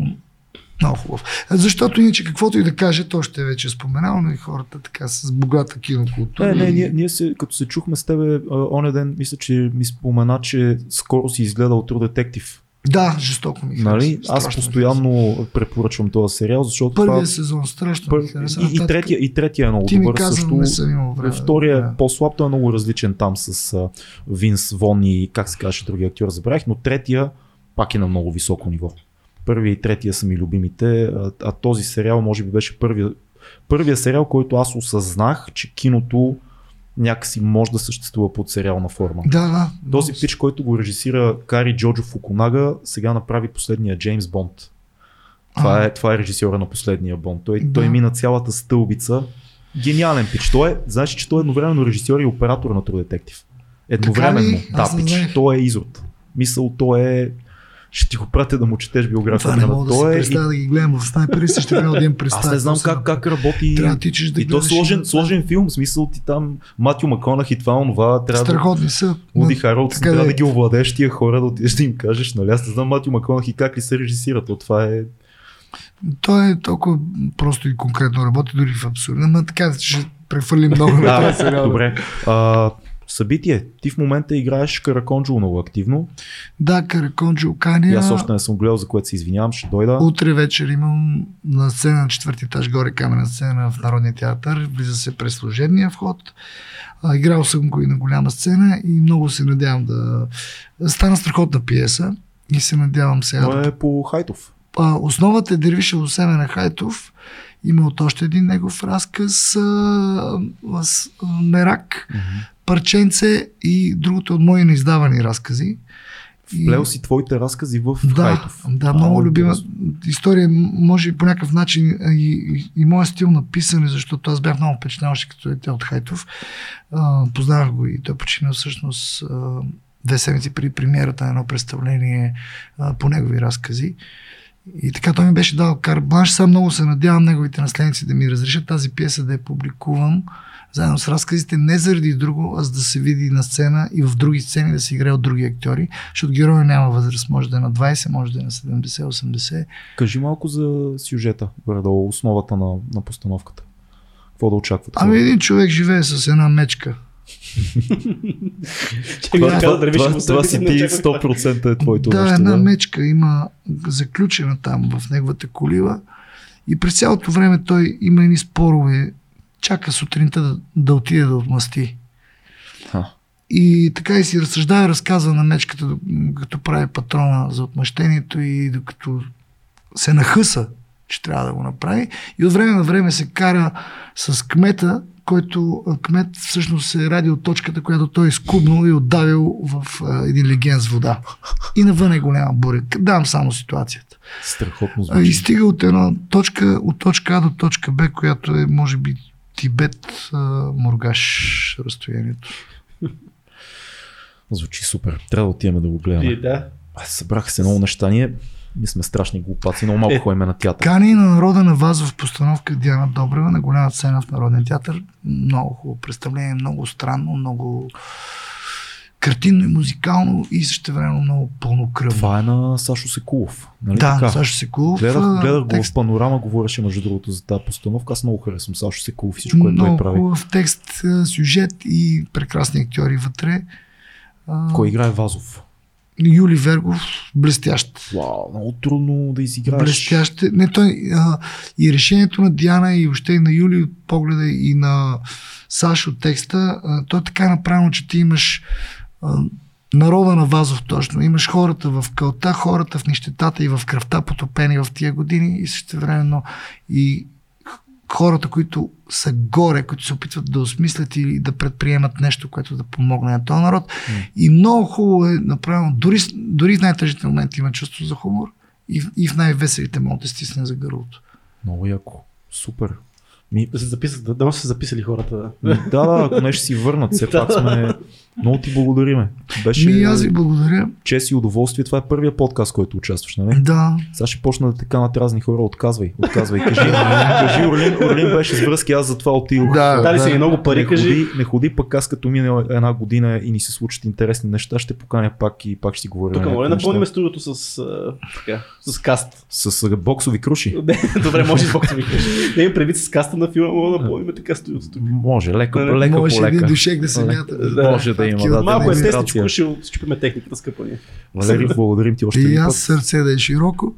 много хубав. Защото иначе каквото и да каже, то ще е вече споменал, но и хората така с богата кинокултура. Не, не, ние, ние се, като се чухме с тебе, оня ден, мисля, че ми спомена, че скоро си изгледал True Detective. Да, жестоко ми хареса. Нали? Аз Страшно постоянно препоръчвам този сериал, защото Първия това... сезон страшно Пър... ми хареса. И, и, третия, и третия е много Ти добър. каза, също... не съм имал време. Втория е да. по-слаб, той е много различен там с а, Винс Вон и как се казваше другия актьор, забравих, но третия пак е на много високо ниво. Първия и третия са ми любимите, а, а този сериал може би беше първия, първия сериал, който аз осъзнах, че киното някакси може да съществува под сериална форма. Да, да. Този пич, който го режисира Кари Джоджо Фукунага, сега направи последния Джеймс Бонд. Това А. е, това е режисьора на последния Бонд. Той, Да. той мина цялата стълбица. Гениален пич. Той е, знаеш, че той е едновременно режисьор и оператор на True Detective. Едновременно. Да, пич. Той е изрод. Мисъл, той е ще ти го пратя да му четеш Това биографията. на мога да си той е и- представя да ги гледам в снайпери, си ще трябва да имам представа. Аз не знам как, са как работи. Трябва да тичаш да и то сложен, и- сложен филм, в смисъл ти там Матю Маконах и това, онова, трябва да... Страхотни са. Уди Но Харолдс, така трябва да да е. ги овладееш тия хора, да отидеш да им кажеш, нали? Аз не знам Матю Маконах и как ли се режисират, то това е... Той е толкова просто и конкретно работи, дори в абсурда. Но така ще прехвърлим много на този сериал. добре. А, събитие. Ти в момента играеш Караконджо много активно. Да, Караконджи И Окания. аз още не съм гледал, за което се извинявам, ще дойда. Утре вечер имам на сцена на четвърти етаж горе камена сцена в Народния театър. Влиза се през служебния вход. А, играл съм го и на голяма сцена и много се надявам да... Стана страхотна пиеса и се надявам сега Това да... е по Хайтов. А, основата е Дервиша Осеме на Хайтов. Има от още един негов разказ а, с, а, Мерак, Парченце и другото от мои неиздавани разкази. Вплел си твоите разкази в да, Хайтов. да, много А, любима история. Може по някакъв начин и, и, и моят стил на писане, защото аз бях много впечатлен още като дете от Хайтов. А, познавах го и той почина всъщност а, две седмици преди премиерата на едно представление а, по негови разкази. И така той ми беше дал кар бланш. Сега много се надявам неговите наследници да ми разрешат тази пиеса да я публикувам заедно с разказите, не заради друго, а за да се види на сцена и в други сцени да се играе от други актьори, защото героя няма възраст. Може да е на 20, може да е на 70, 80. Кажи малко за сюжета, горе-долу, основата на, на постановката. Какво да очаквате? Ами един човек живее с една мечка. Това, това, си ти очаквах това. 100% е твоето да, една мечка има заключена там в неговата колива и през цялото време той има едни спорове. Чака сутринта да, да отиде да отмъсти. Ха. И така и си разсъждава и разказва на мечката, като прави патрона за отмъщението и докато се нахъса, че трябва да го направи. И от време на време се кара с кмета, който кмет всъщност е радиоточката, която той е скубнал и отдавил в а, един леген с вода. И навън е голяма буря. Давам само ситуацията. Страхотно А, И звучи. стига от една точка, от точка А до точка Б, която е, може би, Тибет, Мургаш разстоянието. Звучи супер. Трябва да отиваме да го гледаме. И да. Аз събраха се много неща. Ние, ние сме страшни глупаци, много малко Е. ходим на театър. Кани на народа на вас в постановка Диана Добрева на голяма сцена в Народния театър. Много хубаво представление, много странно, много картинно и музикално и също време много пълнокръвно. Това е на Сашо Секулов. Нали да, така? Сашо Секулов. Гледах, гледах го текст, в панорама, говореше между другото за тази постановка. Аз много харесвам Сашо Секулов, всичко, което той много прави. хубав текст, сюжет и прекрасни актьори вътре. Кой играе Вазов? Юли Вергов, блестящ. Вау, много трудно да изиграеш. Блестящ. Не, той, а, и решението на Диана и въобще и на Юли от погледа и на Сашо текста, а, то е така направено, че ти имаш народа на Вазов точно. Имаш хората в кълта, хората в нищетата и в кръвта потопени в тия години и също времено и хората, които са горе, които се опитват да осмислят или да предприемат нещо, което да помогне на този народ. И много хубаво е направено. Дори, дори в най-тъжните моменти има чувство за хумор и, в- и в най-веселите могат да стисне за гърлото. Много яко. Супер. Ми, Да се записат, да, да се записали хората. да, да, ако не ще си върнат, все пак сме... Много ти благодариме. Беше Ми, аз ви благодаря. чест и удоволствие. Това е първия подкаст, който участваш, нали? Да, Сега ще почна да те канат разни хора. Отказвай, отказвай. Кажи, кажи Орлин, Орлин беше с връзки, аз затова отидох. Да, Дали да. си много Не пари, кажи. ходи, не ходи пък аз като мине една година и ни се случат интересни неща, ще поканя пак и пак ще си говорим. Тук моля напълним студиото с, а, така, с каст. С а, боксови круши. Не, Добре, може и Бог да ми каже. Не им предвид с каста на филма, мога да напълним така студиото. Може, леко, Не, не, леко може един душек да се мята. Да. Може да има, да. Малко е тестичко, ще щупиме техниката, скъпа ни. Валери, благодарим ти още И аз сърце да е широко.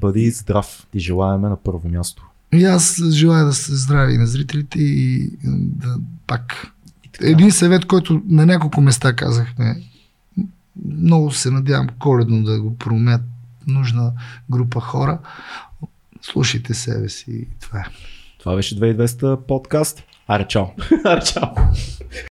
Бъди здрав. Ти желаеме на първо място. И аз желая да сте здрави на зрителите и да пак. Един съвет, който на няколко места казахме. Много се надявам коледно да го проумеят нужна група хора. Слушайте себе си и това е. Това беше 2200 подкаст. Аре, чао. Аре, чао.